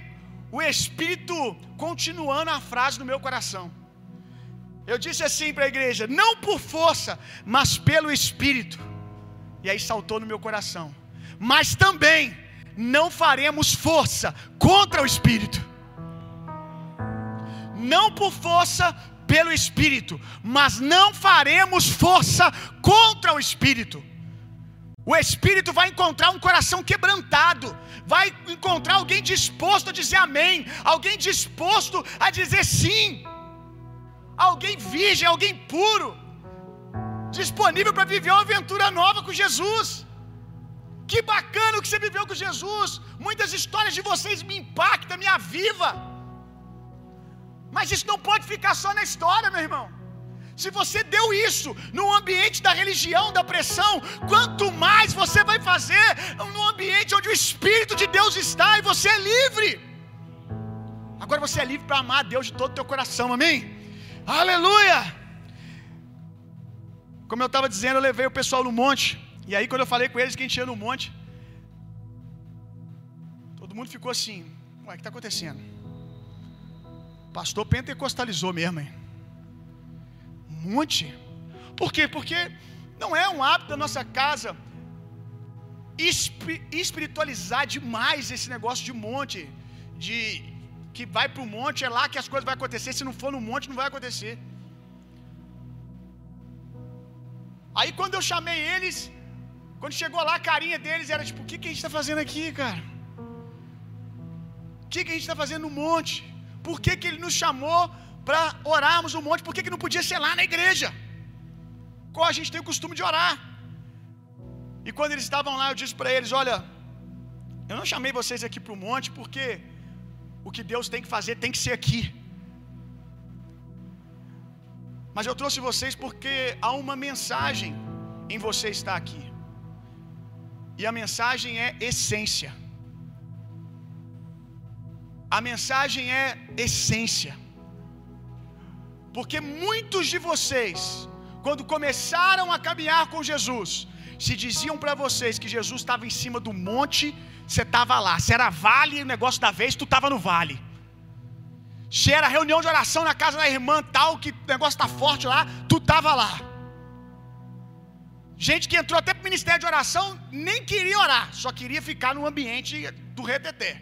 o Espírito continuando a frase no meu coração. Eu disse assim para a igreja: não por força, mas pelo Espírito. E aí saltou no meu coração. Mas também não faremos força contra o Espírito. Não por força pelo Espírito, mas não faremos força contra o Espírito. O Espírito vai encontrar um coração quebrantado, vai encontrar alguém disposto a dizer amém, alguém disposto a dizer sim, alguém virgem, alguém puro, disponível para viver uma aventura nova com Jesus. Que bacana o que você viveu com Jesus. Muitas histórias de vocês me impactam, me aviva. Mas isso não pode ficar só na história, meu irmão. Se você deu isso no ambiente da religião, da pressão, quanto mais você vai fazer no ambiente onde o Espírito de Deus está e você é livre. Agora você é livre para amar a Deus de todo o teu coração, amém? Aleluia! Como eu estava dizendo, eu levei o pessoal no monte. E aí, quando eu falei com eles que a gente ia no monte, todo mundo ficou assim: Ué, o que está acontecendo? Pastor pentecostalizou mesmo, hein? Monte? Por quê? Porque não é um hábito da nossa casa espiritualizar demais esse negócio de monte, de que vai para o monte, é lá que as coisas vão acontecer. Se não for no monte, não vai acontecer. Aí quando eu chamei eles, quando chegou lá a carinha deles, era tipo: o que, que a gente está fazendo aqui, cara? O que, que a gente está fazendo no monte? Por que, que ele nos chamou para orarmos no monte? Por que, que não podia ser lá na igreja? Qual a gente tem o costume de orar? E quando eles estavam lá, eu disse para eles: Olha, eu não chamei vocês aqui para o monte porque o que Deus tem que fazer tem que ser aqui. Mas eu trouxe vocês porque há uma mensagem em você estar aqui. E a mensagem é essência. A mensagem é essência. Porque muitos de vocês, quando começaram a caminhar com Jesus, se diziam para vocês que Jesus estava em cima do monte, você estava lá. Se era vale, o negócio da vez, tu estava no vale. Se era reunião de oração na casa da irmã tal, que o negócio está forte lá, tu estava lá. Gente que entrou até para o ministério de oração nem queria orar, só queria ficar no ambiente do reteté.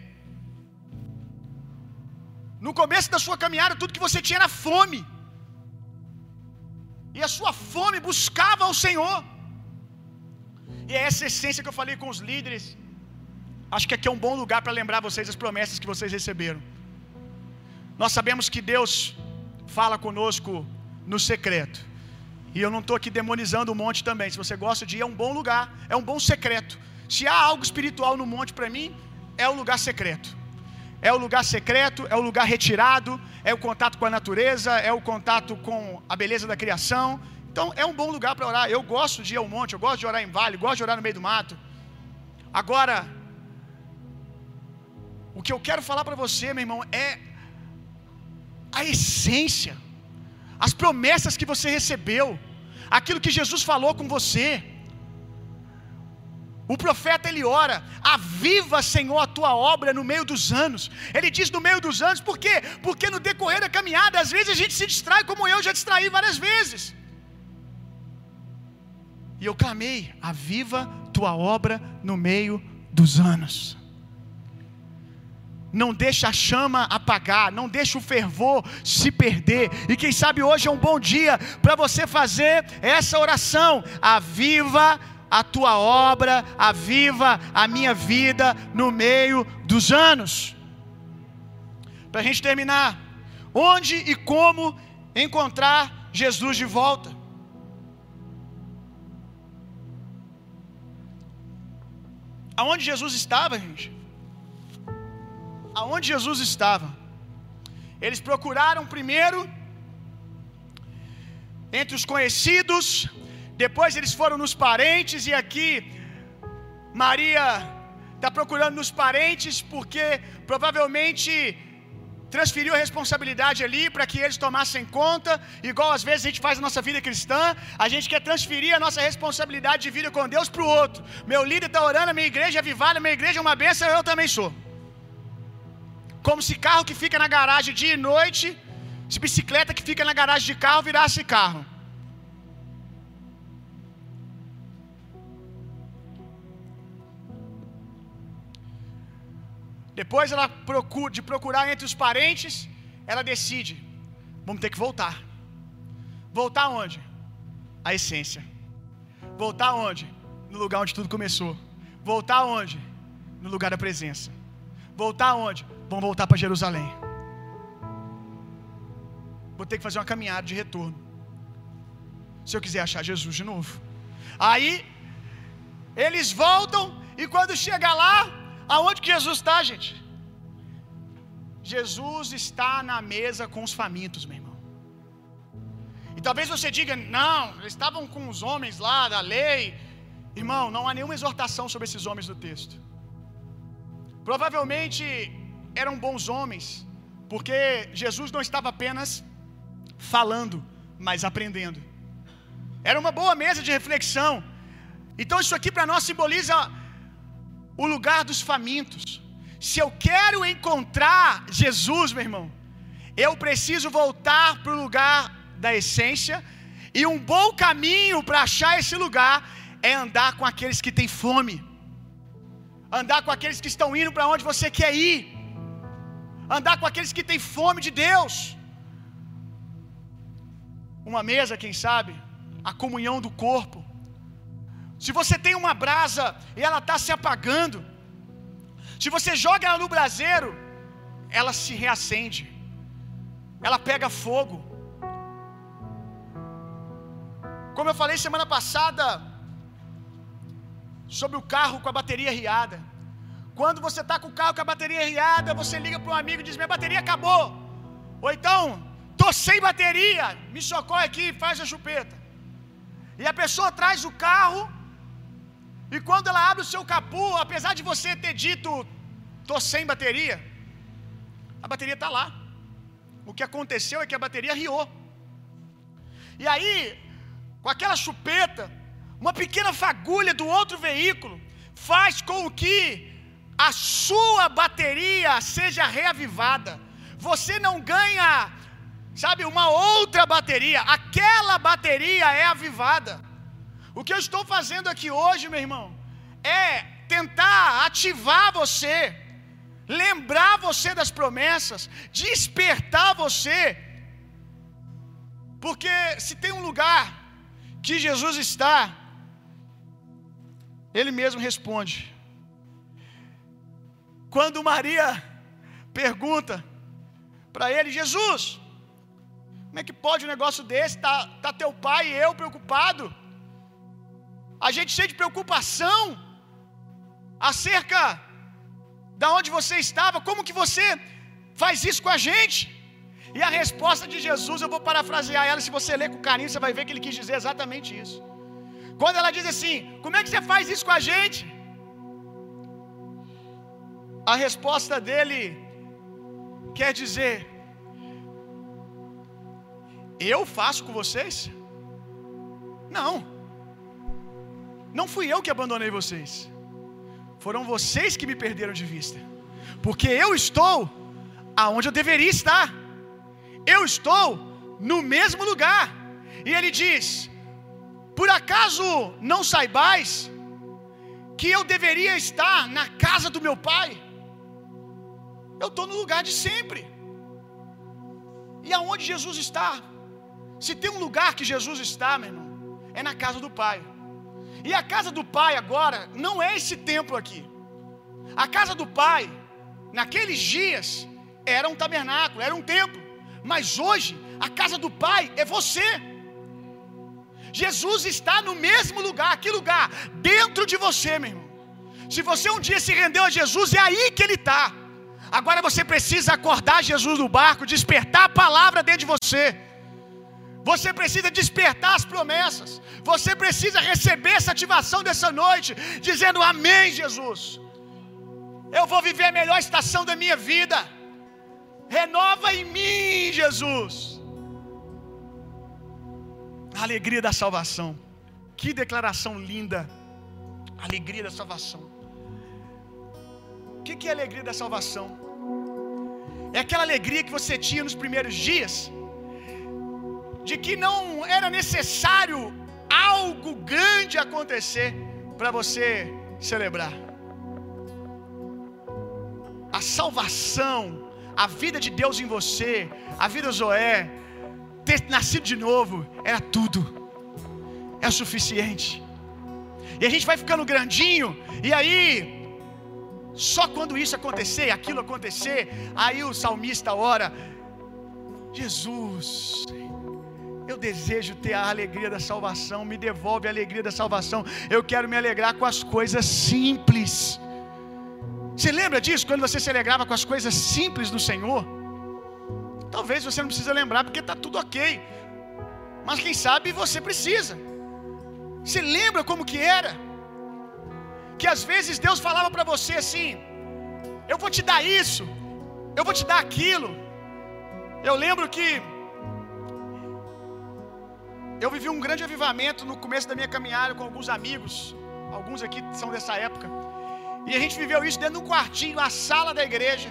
No começo da sua caminhada, tudo que você tinha era fome. E a sua fome buscava ao Senhor. E é essa essência que eu falei com os líderes. Acho que aqui é um bom lugar para lembrar vocês as promessas que vocês receberam. Nós sabemos que Deus fala conosco no secreto. E eu não estou aqui demonizando o monte também. Se você gosta de ir, é um bom lugar, é um bom secreto. Se há algo espiritual no monte para mim, é o lugar secreto. É o lugar secreto, é o lugar retirado, é o contato com a natureza, é o contato com a beleza da criação. Então é um bom lugar para orar. Eu gosto de ir ao monte, eu gosto de orar em vale, gosto de orar no meio do mato. Agora, o que eu quero falar para você, meu irmão, é a essência, as promessas que você recebeu, aquilo que Jesus falou com você. O profeta ele ora: Aviva, Senhor, a tua obra no meio dos anos. Ele diz no meio dos anos, por quê? Porque no decorrer da caminhada, às vezes a gente se distrai, como eu já distraí várias vezes. E eu clamei: Aviva tua obra no meio dos anos. Não deixa a chama apagar, não deixa o fervor se perder. E quem sabe hoje é um bom dia para você fazer essa oração. Aviva a tua obra, aviva a minha vida no meio dos anos. Para a gente terminar, onde e como encontrar Jesus de volta? Aonde Jesus estava, gente? Aonde Jesus estava? Eles procuraram primeiro entre os conhecidos, depois eles foram nos parentes, e aqui Maria está procurando nos parentes, porque provavelmente transferiu a responsabilidade ali para que eles tomassem conta, igual às vezes a gente faz na nossa vida cristã, a gente quer transferir a nossa responsabilidade de vida com Deus para o outro. Meu líder está orando, minha igreja é avivada, minha igreja é uma benção, eu também sou. Como se carro que fica na garagem dia e noite, se bicicleta que fica na garagem de carro virasse carro. Depois ela procura, de procurar entre os parentes, ela decide: vamos ter que voltar. Voltar onde? A essência. Voltar onde? No lugar onde tudo começou. Voltar onde? No lugar da presença. Voltar onde? Vamos voltar para Jerusalém. Vou ter que fazer uma caminhada de retorno. Se eu quiser achar Jesus de novo. Aí eles voltam e quando chega lá, Aonde que Jesus está, gente? Jesus está na mesa com os famintos, meu irmão. E talvez você diga, não, eles estavam com os homens lá da lei. Irmão, não há nenhuma exortação sobre esses homens no texto. Provavelmente eram bons homens, porque Jesus não estava apenas falando, mas aprendendo. Era uma boa mesa de reflexão. Então, isso aqui para nós simboliza o lugar dos famintos. Se eu quero encontrar Jesus, meu irmão, eu preciso voltar para o lugar da essência, e um bom caminho para achar esse lugar é andar com aqueles que têm fome, andar com aqueles que estão indo para onde você quer ir, andar com aqueles que têm fome de Deus. Uma mesa, quem sabe, a comunhão do corpo. Se você tem uma brasa e ela está se apagando, se você joga ela no braseiro, ela se reacende, ela pega fogo. Como eu falei semana passada sobre o carro com a bateria riada. Quando você está com o carro com a bateria riada, você liga para um amigo e diz: Minha bateria acabou. Ou então, tô sem bateria, me socorre aqui, faz a chupeta. E a pessoa traz o carro e quando ela abre o seu capô, apesar de você ter dito, tô sem bateria, a bateria está lá. O que aconteceu é que a bateria riou. E aí, com aquela chupeta, uma pequena fagulha do outro veículo faz com que a sua bateria seja reavivada. Você não ganha, sabe, uma outra bateria, aquela bateria é avivada. O que eu estou fazendo aqui hoje, meu irmão, é tentar ativar você, lembrar você das promessas, despertar você. Porque se tem um lugar que Jesus está, ele mesmo responde. Quando Maria pergunta para ele, Jesus, como é que pode um negócio desse? Tá, tá teu pai e eu preocupado a gente cheio de preocupação acerca da onde você estava, como que você faz isso com a gente? E a resposta de Jesus, eu vou parafrasear ela, se você ler com carinho, você vai ver que ele quis dizer exatamente isso. Quando ela diz assim: Como é que você faz isso com a gente? A resposta dele quer dizer: Eu faço com vocês? Não. Não fui eu que abandonei vocês. Foram vocês que me perderam de vista. Porque eu estou aonde eu deveria estar. Eu estou no mesmo lugar. E ele diz: Por acaso não saibais que eu deveria estar na casa do meu pai? Eu estou no lugar de sempre. E aonde Jesus está? Se tem um lugar que Jesus está, meu irmão, é na casa do Pai. E a casa do pai agora não é esse templo aqui. A casa do pai, naqueles dias, era um tabernáculo, era um templo. Mas hoje, a casa do pai é você. Jesus está no mesmo lugar, que lugar? Dentro de você, meu irmão. Se você um dia se rendeu a Jesus, é aí que ele está. Agora você precisa acordar Jesus no barco, despertar a palavra dentro de você. Você precisa despertar as promessas. Você precisa receber essa ativação dessa noite, dizendo: Amém, Jesus. Eu vou viver a melhor estação da minha vida. Renova em mim, Jesus. A alegria da salvação. Que declaração linda. Alegria da salvação. O que, que é a alegria da salvação? É aquela alegria que você tinha nos primeiros dias, de que não era necessário algo grande acontecer para você celebrar. A salvação, a vida de Deus em você, a vida Zoé, ter nascido de novo, era tudo, é o suficiente. E a gente vai ficando grandinho, e aí só quando isso acontecer, aquilo acontecer, aí o salmista ora: Jesus, eu desejo ter a alegria da salvação, me devolve a alegria da salvação. Eu quero me alegrar com as coisas simples. Você lembra disso quando você se alegrava com as coisas simples do Senhor? Talvez você não precisa lembrar porque está tudo ok. Mas quem sabe você precisa. Você lembra como que era? que às vezes Deus falava para você assim: Eu vou te dar isso, eu vou te dar aquilo. Eu lembro que eu vivi um grande avivamento no começo da minha caminhada com alguns amigos, alguns aqui são dessa época, e a gente viveu isso dentro de um quartinho, a sala da igreja.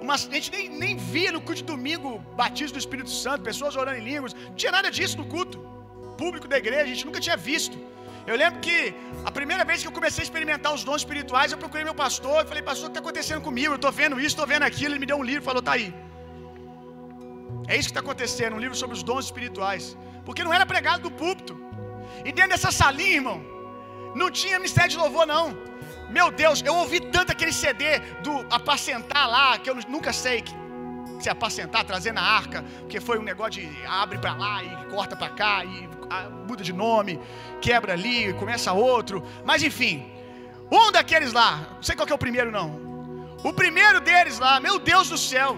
Uma, a gente nem, nem via no culto de domingo batismo do Espírito Santo, pessoas orando em línguas, não tinha nada disso no culto público da igreja, a gente nunca tinha visto. Eu lembro que a primeira vez que eu comecei a experimentar os dons espirituais, eu procurei meu pastor e falei, pastor, o que está acontecendo comigo? Eu estou vendo isso, estou vendo aquilo. Ele me deu um livro e falou, tá aí. É isso que está acontecendo, um livro sobre os dons espirituais. Porque não era pregado do púlpito. E dentro dessa salinha, irmão, não tinha ministério de louvor, não. Meu Deus, eu ouvi tanto aquele CD do apacentar lá, que eu nunca sei que se apacentar, trazer na arca, porque foi um negócio de abre para lá e corta para cá e muda de nome, quebra ali, começa outro. Mas enfim, um daqueles lá, não sei qual que é o primeiro não. O primeiro deles lá, meu Deus do céu.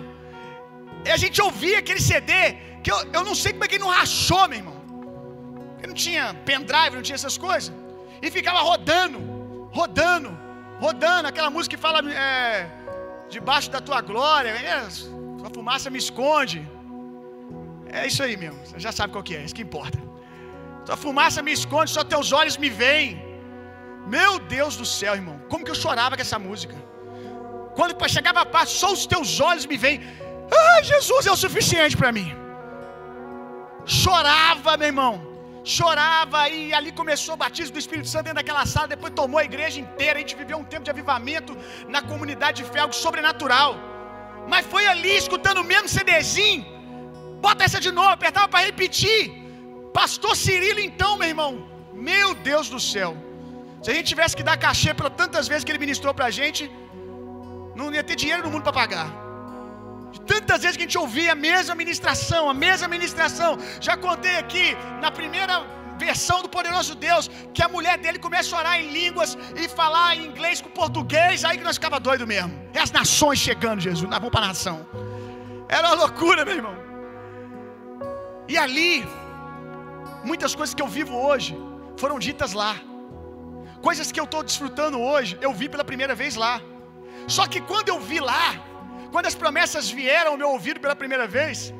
A gente ouvia aquele CD que eu, eu não sei como é que ele não rachou, meu irmão. Porque não tinha pendrive, não tinha essas coisas. E ficava rodando, rodando, rodando. Aquela música que fala é, debaixo da tua glória. É, sua fumaça me esconde. É isso aí mesmo. Você já sabe qual que é, isso que importa. Tua fumaça me esconde, só teus olhos me veem. Meu Deus do céu, irmão. Como que eu chorava com essa música. Quando chegava a parte, só os teus olhos me veem. Ah, Jesus é o suficiente para mim. Chorava, meu irmão. Chorava e ali começou o batismo do Espírito Santo dentro daquela sala. Depois tomou a igreja inteira. A gente viveu um tempo de avivamento na comunidade de fé, algo sobrenatural. Mas foi ali escutando o mesmo CDzinho. Bota essa de novo, apertava para repetir. Pastor Cirilo, então, meu irmão, meu Deus do céu. Se a gente tivesse que dar cachê para tantas vezes que ele ministrou para a gente, não ia ter dinheiro no mundo para pagar. Tantas vezes que a gente ouvia a mesma ministração, a mesma ministração. Já contei aqui na primeira versão do poderoso Deus que a mulher dele começa a orar em línguas e falar em inglês com português, aí que nós ficava doido mesmo. É as nações chegando, Jesus, nós vamos para nação. Era uma loucura, meu irmão. E ali Muitas coisas que eu vivo hoje foram ditas lá. Coisas que eu estou desfrutando hoje, eu vi pela primeira vez lá. Só que quando eu vi lá, quando as promessas vieram ao meu ouvido pela primeira vez,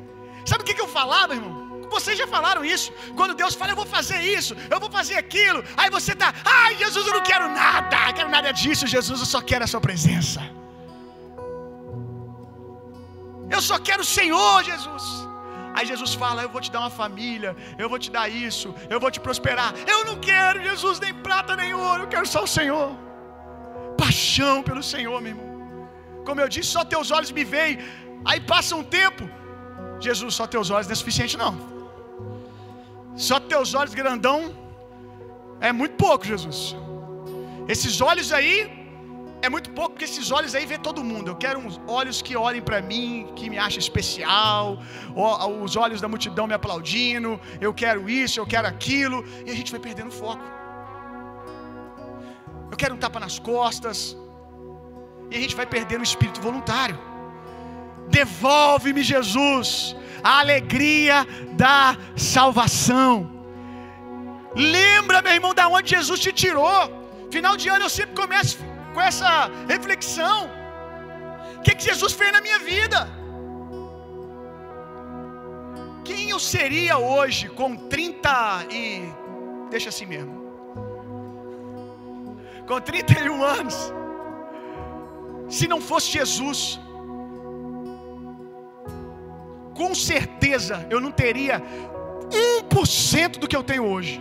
sabe o que, eu falava, irmão? Vocês já falaram isso. Quando Deus fala, eu vou fazer isso, eu vou fazer aquilo. Aí você está, ai Jesus, eu não quero nada, eu quero nada disso, Jesus, eu só quero a sua presença. Eu só quero o Senhor, Jesus. Aí Jesus fala: Eu vou te dar uma família, eu vou te dar isso, eu vou te prosperar. Eu não quero, Jesus, nem prata nem ouro, eu quero só o Senhor. Paixão pelo Senhor, meu irmão. Como eu disse, só teus olhos me veem. Aí passa um tempo, Jesus, só teus olhos não é suficiente, não. Só teus olhos grandão é muito pouco, Jesus. Esses olhos aí é muito pouco, porque esses olhos aí vê todo mundo. Eu quero uns olhos que olhem para mim, que me achem especial, os olhos da multidão me aplaudindo. Eu quero isso, eu quero aquilo, e a gente vai perdendo foco. Eu quero um tapa nas costas, e a gente vai perdendo o espírito voluntário. Devolve-me, Jesus, a alegria da salvação. Lembra, meu irmão, da onde Jesus te tirou. Final de ano eu sempre começo com essa reflexão. O que, que Jesus fez na minha vida? Quem eu seria hoje com 30 e. Deixa assim mesmo. Com 31 anos. Se não fosse Jesus, com certeza eu não teria 1% do que eu tenho hoje.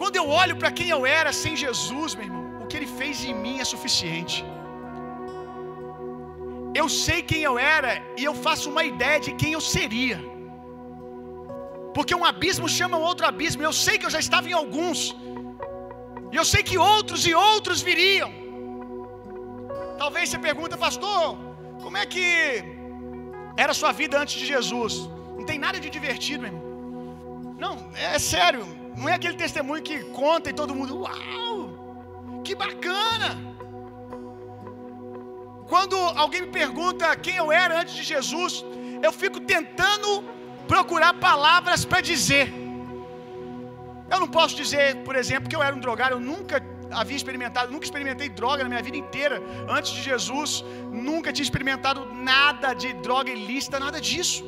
Quando eu olho para quem eu era sem Jesus, meu irmão, o que ele fez em mim é suficiente. Eu sei quem eu era e eu faço uma ideia de quem eu seria. Porque um abismo chama outro abismo. Eu sei que eu já estava em alguns. E eu sei que outros e outros viriam. Talvez você pergunta, pastor, como é que era a sua vida antes de Jesus? Não tem nada de divertido, meu irmão. Não, é sério. Não é aquele testemunho que conta e todo mundo, uau, que bacana. Quando alguém me pergunta quem eu era antes de Jesus, eu fico tentando procurar palavras para dizer. Eu não posso dizer, por exemplo, que eu era um drogado, eu nunca havia experimentado, nunca experimentei droga na minha vida inteira. Antes de Jesus, nunca tinha experimentado nada de droga ilícita, nada disso.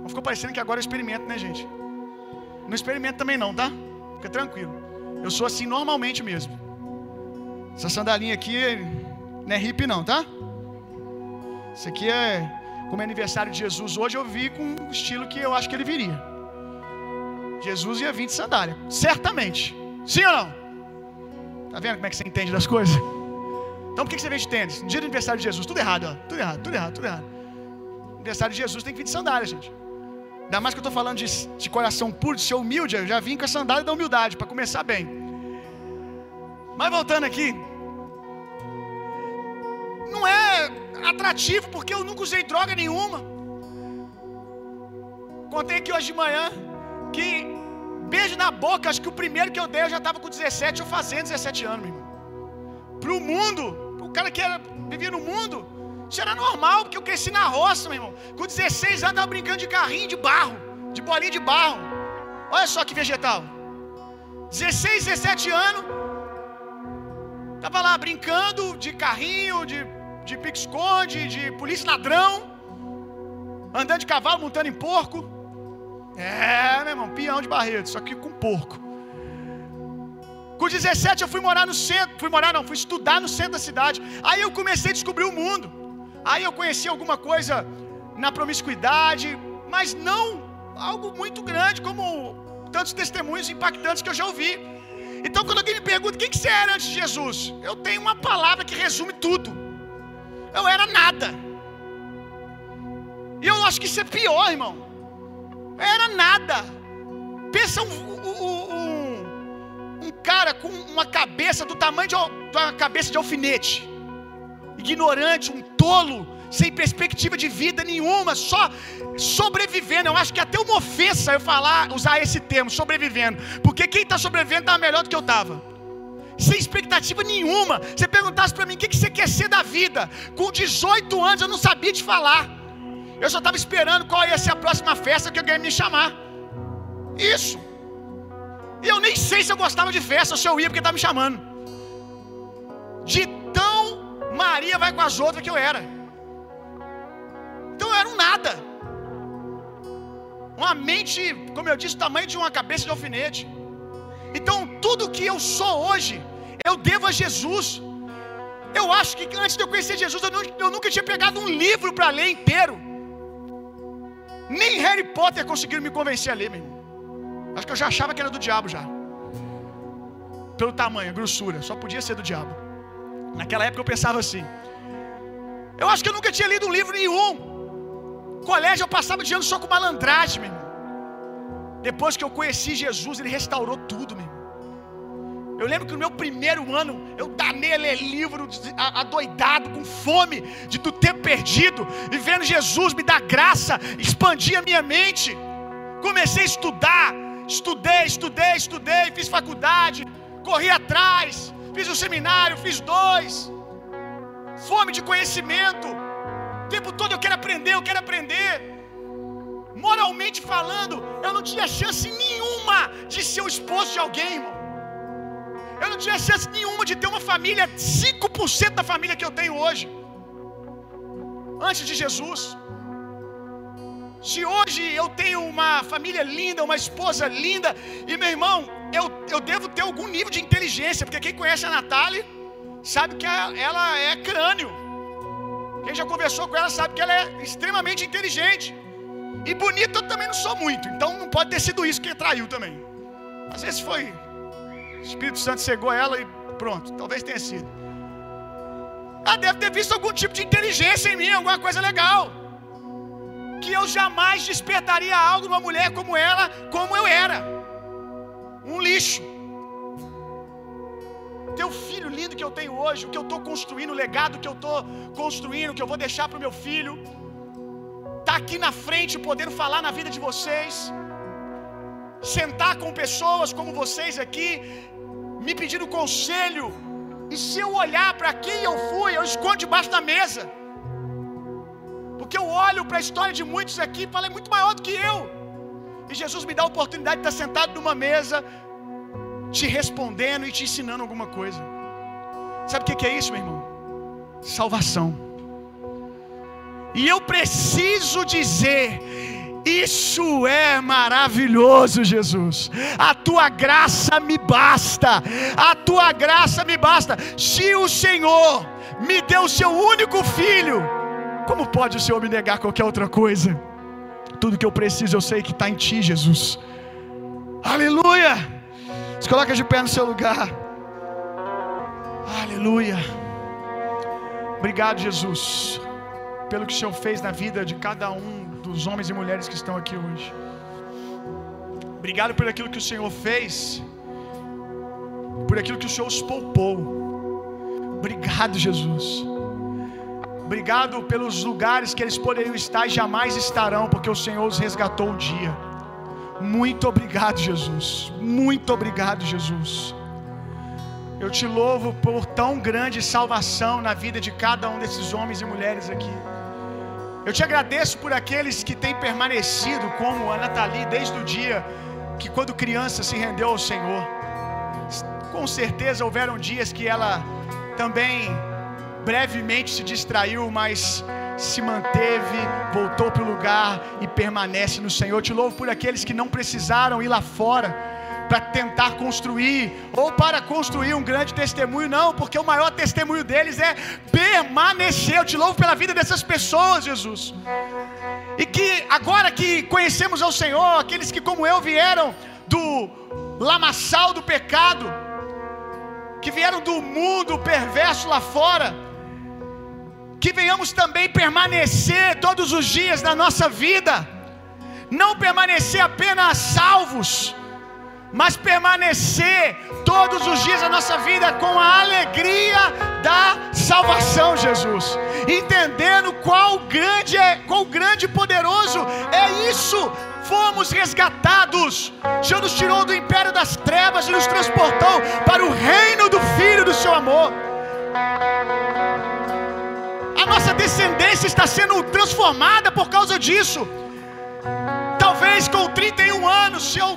Não ficou parecendo que agora eu experimento, né, gente? Não experimento também não, tá? Fica tranquilo. Eu sou assim normalmente mesmo. Essa sandalinha aqui não é hippie não, tá? Isso aqui é como é aniversário de Jesus hoje, eu vi com o estilo que eu acho que ele viria. Jesus ia vir de sandália, certamente. Sim ou não? Tá vendo como é que você entende das coisas? Então por que você vem de tênis? No dia do aniversário de Jesus, tudo errado, ó. Tudo errado, tudo errado, tudo errado. Aniversário de Jesus tem que vir de sandália, gente. Ainda mais que eu estou falando de, de coração puro, de ser humilde, eu já vim com a sandália da humildade, para começar bem. Mas voltando aqui, não é atrativo porque eu nunca usei droga nenhuma. Contei aqui hoje de manhã que beijo na boca, acho que o primeiro que eu dei eu já estava com 17 ou fazendo 17 anos, meu irmão. Pro mundo, o cara que era, vivia no mundo, isso era normal, porque eu cresci na roça, meu irmão. Com 16 anos estava brincando de carrinho de barro, de bolinha de barro. Olha só que vegetal. 16, 17 anos, Tava lá brincando de carrinho, de, de pique-esconde, de polícia ladrão, andando de cavalo, montando em porco. É, meu irmão, peão de barreto, só que com porco. Com 17 eu fui morar no centro, fui morar não, fui estudar no centro da cidade. Aí eu comecei a descobrir o mundo. Aí eu conheci alguma coisa na promiscuidade, mas não algo muito grande como tantos testemunhos impactantes que eu já ouvi. Então, quando alguém me pergunta quem que você era antes de Jesus, eu tenho uma palavra que resume tudo. Eu era nada. E eu acho que isso é pior, irmão. Era nada. Pensa um, um, um, um cara com uma cabeça do tamanho de uma cabeça de alfinete, ignorante, um tolo, sem perspectiva de vida nenhuma, só sobrevivendo. Eu acho que até uma ofensa eu falar, usar esse termo, sobrevivendo, porque quem está sobrevivendo está melhor do que eu estava. Sem expectativa nenhuma. Você perguntasse para mim o que, que você quer ser da vida. Com 18 anos eu não sabia te falar. Eu só estava esperando qual ia ser a próxima festa que alguém ia me chamar. Isso. E eu nem sei se eu gostava de festa ou se eu ia porque estava me chamando. De tão Maria vai com as outras que eu era. Então eu era um nada. Uma mente, como eu disse, o tamanho de uma cabeça de alfinete. Então tudo que eu sou hoje, eu devo a Jesus. Eu acho que antes de eu conhecer Jesus, eu, eu nunca tinha pegado um livro para ler inteiro. Nem Harry Potter conseguiu me convencer a ler, meu irmão. Acho que eu já achava que era do diabo já. Pelo tamanho, grossura, só podia ser do diabo. Naquela época eu pensava assim. Eu acho que eu nunca tinha lido um livro nenhum. Colégio eu passava de ano só com malandragem, meu irmão. Depois que eu conheci Jesus, ele restaurou tudo, meu irmão. Eu lembro que no meu primeiro ano, eu danei a ler livro adoidado, com fome de do tempo perdido, e vendo Jesus me dar graça, expandir a minha mente. Comecei a estudar, estudei, estudei, estudei, fiz faculdade, corri atrás, fiz um seminário, fiz dois. Fome de conhecimento. O tempo todo eu quero aprender, eu quero aprender. Moralmente falando, eu não tinha chance nenhuma de ser o esposo de alguém, irmão. Eu não tinha chance nenhuma de ter uma família, 5% da família que eu tenho hoje. Antes de Jesus. Se hoje eu tenho uma família linda, uma esposa linda, e meu irmão, eu, eu devo ter algum nível de inteligência, porque quem conhece a Natália sabe que ela é crânio. Quem já conversou com ela sabe que ela é extremamente inteligente. E bonita eu também não sou muito, então não pode ter sido isso que traiu também. Às vezes foi. Espírito Santo cegou ela e pronto, talvez tenha sido. Ela deve ter visto algum tipo de inteligência em mim, alguma coisa legal que eu jamais despertaria algo numa mulher como ela, como eu era. Um lixo. Teu filho lindo que eu tenho hoje, o que eu estou construindo, o legado que eu estou construindo, que eu vou deixar para o meu filho, tá aqui na frente, podendo falar na vida de vocês, sentar com pessoas como vocês aqui, me pedindo conselho, e se eu olhar para quem eu fui, eu escondo debaixo da mesa. Porque eu olho para a história de muitos aqui e falo, é muito maior do que eu. E Jesus me dá a oportunidade de estar sentado numa mesa, te respondendo e te ensinando alguma coisa. Sabe o que é isso, meu irmão? Salvação. E eu preciso dizer, isso é maravilhoso, Jesus. A tua graça me basta. A tua graça me basta. Se o Senhor me deu o seu único filho, como pode o Senhor me negar qualquer outra coisa? Tudo que eu preciso eu sei que está em Ti, Jesus. Aleluia! Se coloca de pé no seu lugar. Aleluia. Obrigado, Jesus, pelo que o Senhor fez na vida de cada um dos homens e mulheres que estão aqui hoje. Obrigado por aquilo que o Senhor fez, por aquilo que o Senhor os poupou. Obrigado, Jesus. Obrigado pelos lugares que eles poderiam estar e jamais estarão, porque o Senhor os resgatou um dia. Muito obrigado, Jesus. Muito obrigado, Jesus. Eu te louvo por tão grande salvação na vida de cada um desses homens e mulheres aqui. Eu te agradeço por aqueles que têm permanecido, como a Nathalie, desde o dia que, quando criança, se rendeu ao Senhor. Com certeza houveram dias que ela também brevemente se distraiu, mas se manteve, voltou para o lugar e permanece no Senhor. Eu te louvo por aqueles que não precisaram ir lá fora para tentar construir ou para construir um grande testemunho, não, porque o maior testemunho deles é permanecer. Eu te louvo pela vida dessas pessoas, Jesus. E que agora que conhecemos ao Senhor, aqueles que, como eu, vieram do lamaçal do pecado, que vieram do mundo perverso lá fora, que venhamos também permanecer todos os dias na nossa vida, não permanecer apenas salvos, mas permanecer todos os dias da nossa vida com a alegria da salvação, Jesus, entendendo qual grande é, qual grande e poderoso é isso. Fomos resgatados. O Senhor nos tirou do império das trevas e nos transportou para o reino do Filho do seu amor. A nossa descendência está sendo transformada por causa disso. Talvez com 31 anos, se eu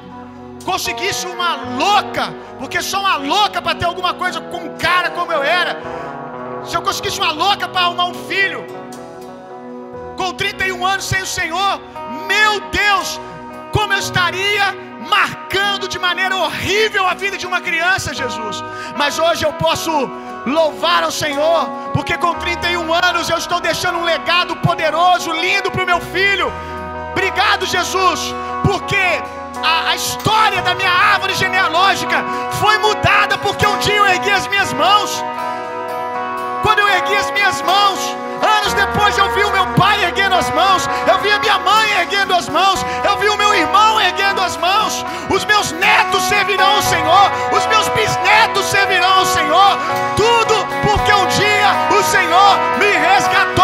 conseguisse uma louca, porque sou uma louca para ter alguma coisa com um cara como eu era. Se eu conseguisse uma louca para arrumar um filho, com 31 anos sem o Senhor, meu Deus, como eu estaria marcando de maneira horrível a vida de uma criança, Jesus. Mas hoje eu posso louvar ao Senhor, porque com 31 anos eu estou deixando um legado poderoso, lindo para o meu filho. Obrigado, Jesus, porque a, a, história da minha árvore genealógica foi mudada porque um dia eu ergui as minhas mãos. Quando eu ergui as minhas mãos, anos depois eu vi o meu pai erguendo as mãos, eu vi a minha mãe erguendo as mãos, eu vi o meu irmão erguendo as mãos. Os meus netos servirão ao Senhor, os meus bisnetos servirão ao Senhor. Tudo porque um dia o Senhor me resgatou.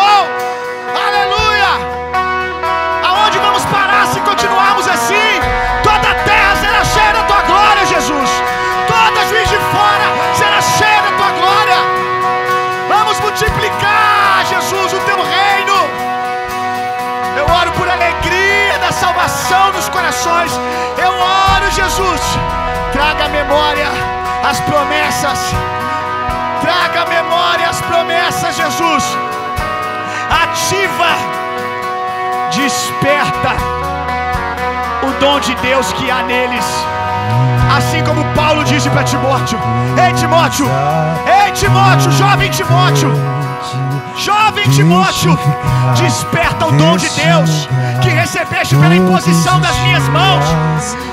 Eu oro, Jesus, traga memória as promessas. Traga memória as promessas, Jesus. Ativa, desperta o dom de Deus que há neles. Assim como Paulo disse para Timóteo: Ei Timóteo, ei Timóteo, jovem Timóteo, jovem Timóteo, desperta o dom de Deus que recebeste pela imposição das minhas mãos.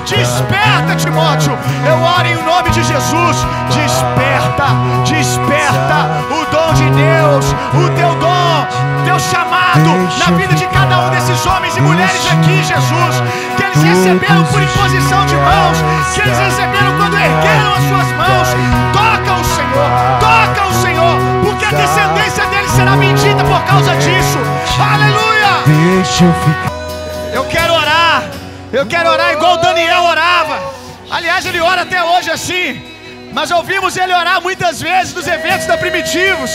Desperta, Timóteo. Eu oro em nome de Jesus. Desperta, desperta o dom de Deus, o teu dom, teu chamado na vida de cada um desses homens e mulheres aqui, Jesus. Que eles receberam por imposição de mãos, que eles receberam quando ergueram as suas mãos. Toca Deixa eu ficar. Eu quero orar. Eu quero orar igual Daniel orava. Aliás, ele ora até hoje assim. Mas ouvimos ele orar muitas vezes nos eventos da Primitivos.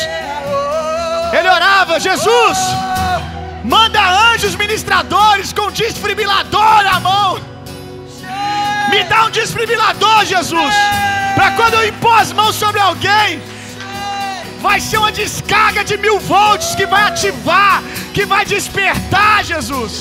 Ele orava: Jesus, manda anjos ministradores com desfibrilador à mão. Me dá um desfibrilador, Jesus. Para quando eu impor as mãos sobre alguém, vai ser uma descarga de mil volts que vai ativar, que vai despertar, Jesus.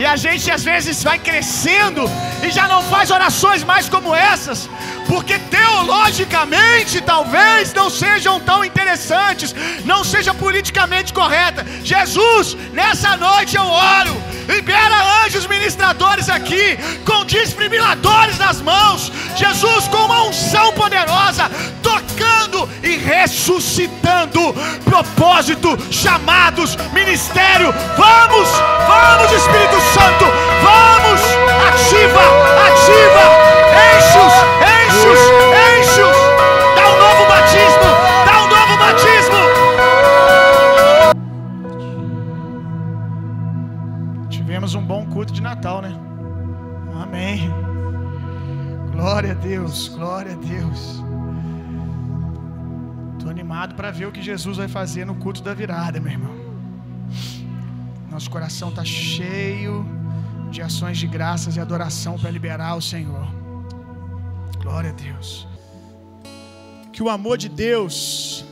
E a gente às vezes vai crescendo e já não faz orações mais como essas, porque teologicamente talvez não sejam tão interessantes, não seja politicamente correta. Jesus, nessa noite eu oro, libera anjos ministradores aqui, com desfibriladores nas mãos. Jesus, com uma unção poderosa, tocando e ressuscitando propósito, chamados, ministério. Vamos, vamos, Espírito Santo, vamos, ativa, ativa, de Natal, né? Amém. Glória a Deus, glória a Deus. Estou animado para ver o que Jesus vai fazer no culto da virada, meu irmão. Nosso coração está cheio de ações de graças e adoração para liberar o Senhor. Glória a Deus. Que o amor de Deus,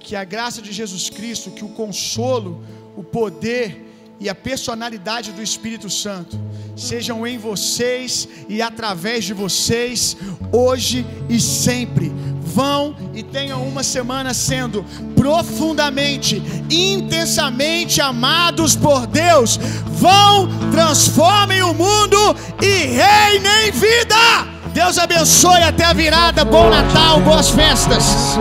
que a graça de Jesus Cristo, que o consolo, o poder e a personalidade do Espírito Santo sejam em vocês e através de vocês, hoje e sempre. Vão e tenham uma semana sendo profundamente, intensamente amados por Deus. Vão, transformem o mundo e reinem vida. Deus abençoe até a virada. Bom Natal, boas festas.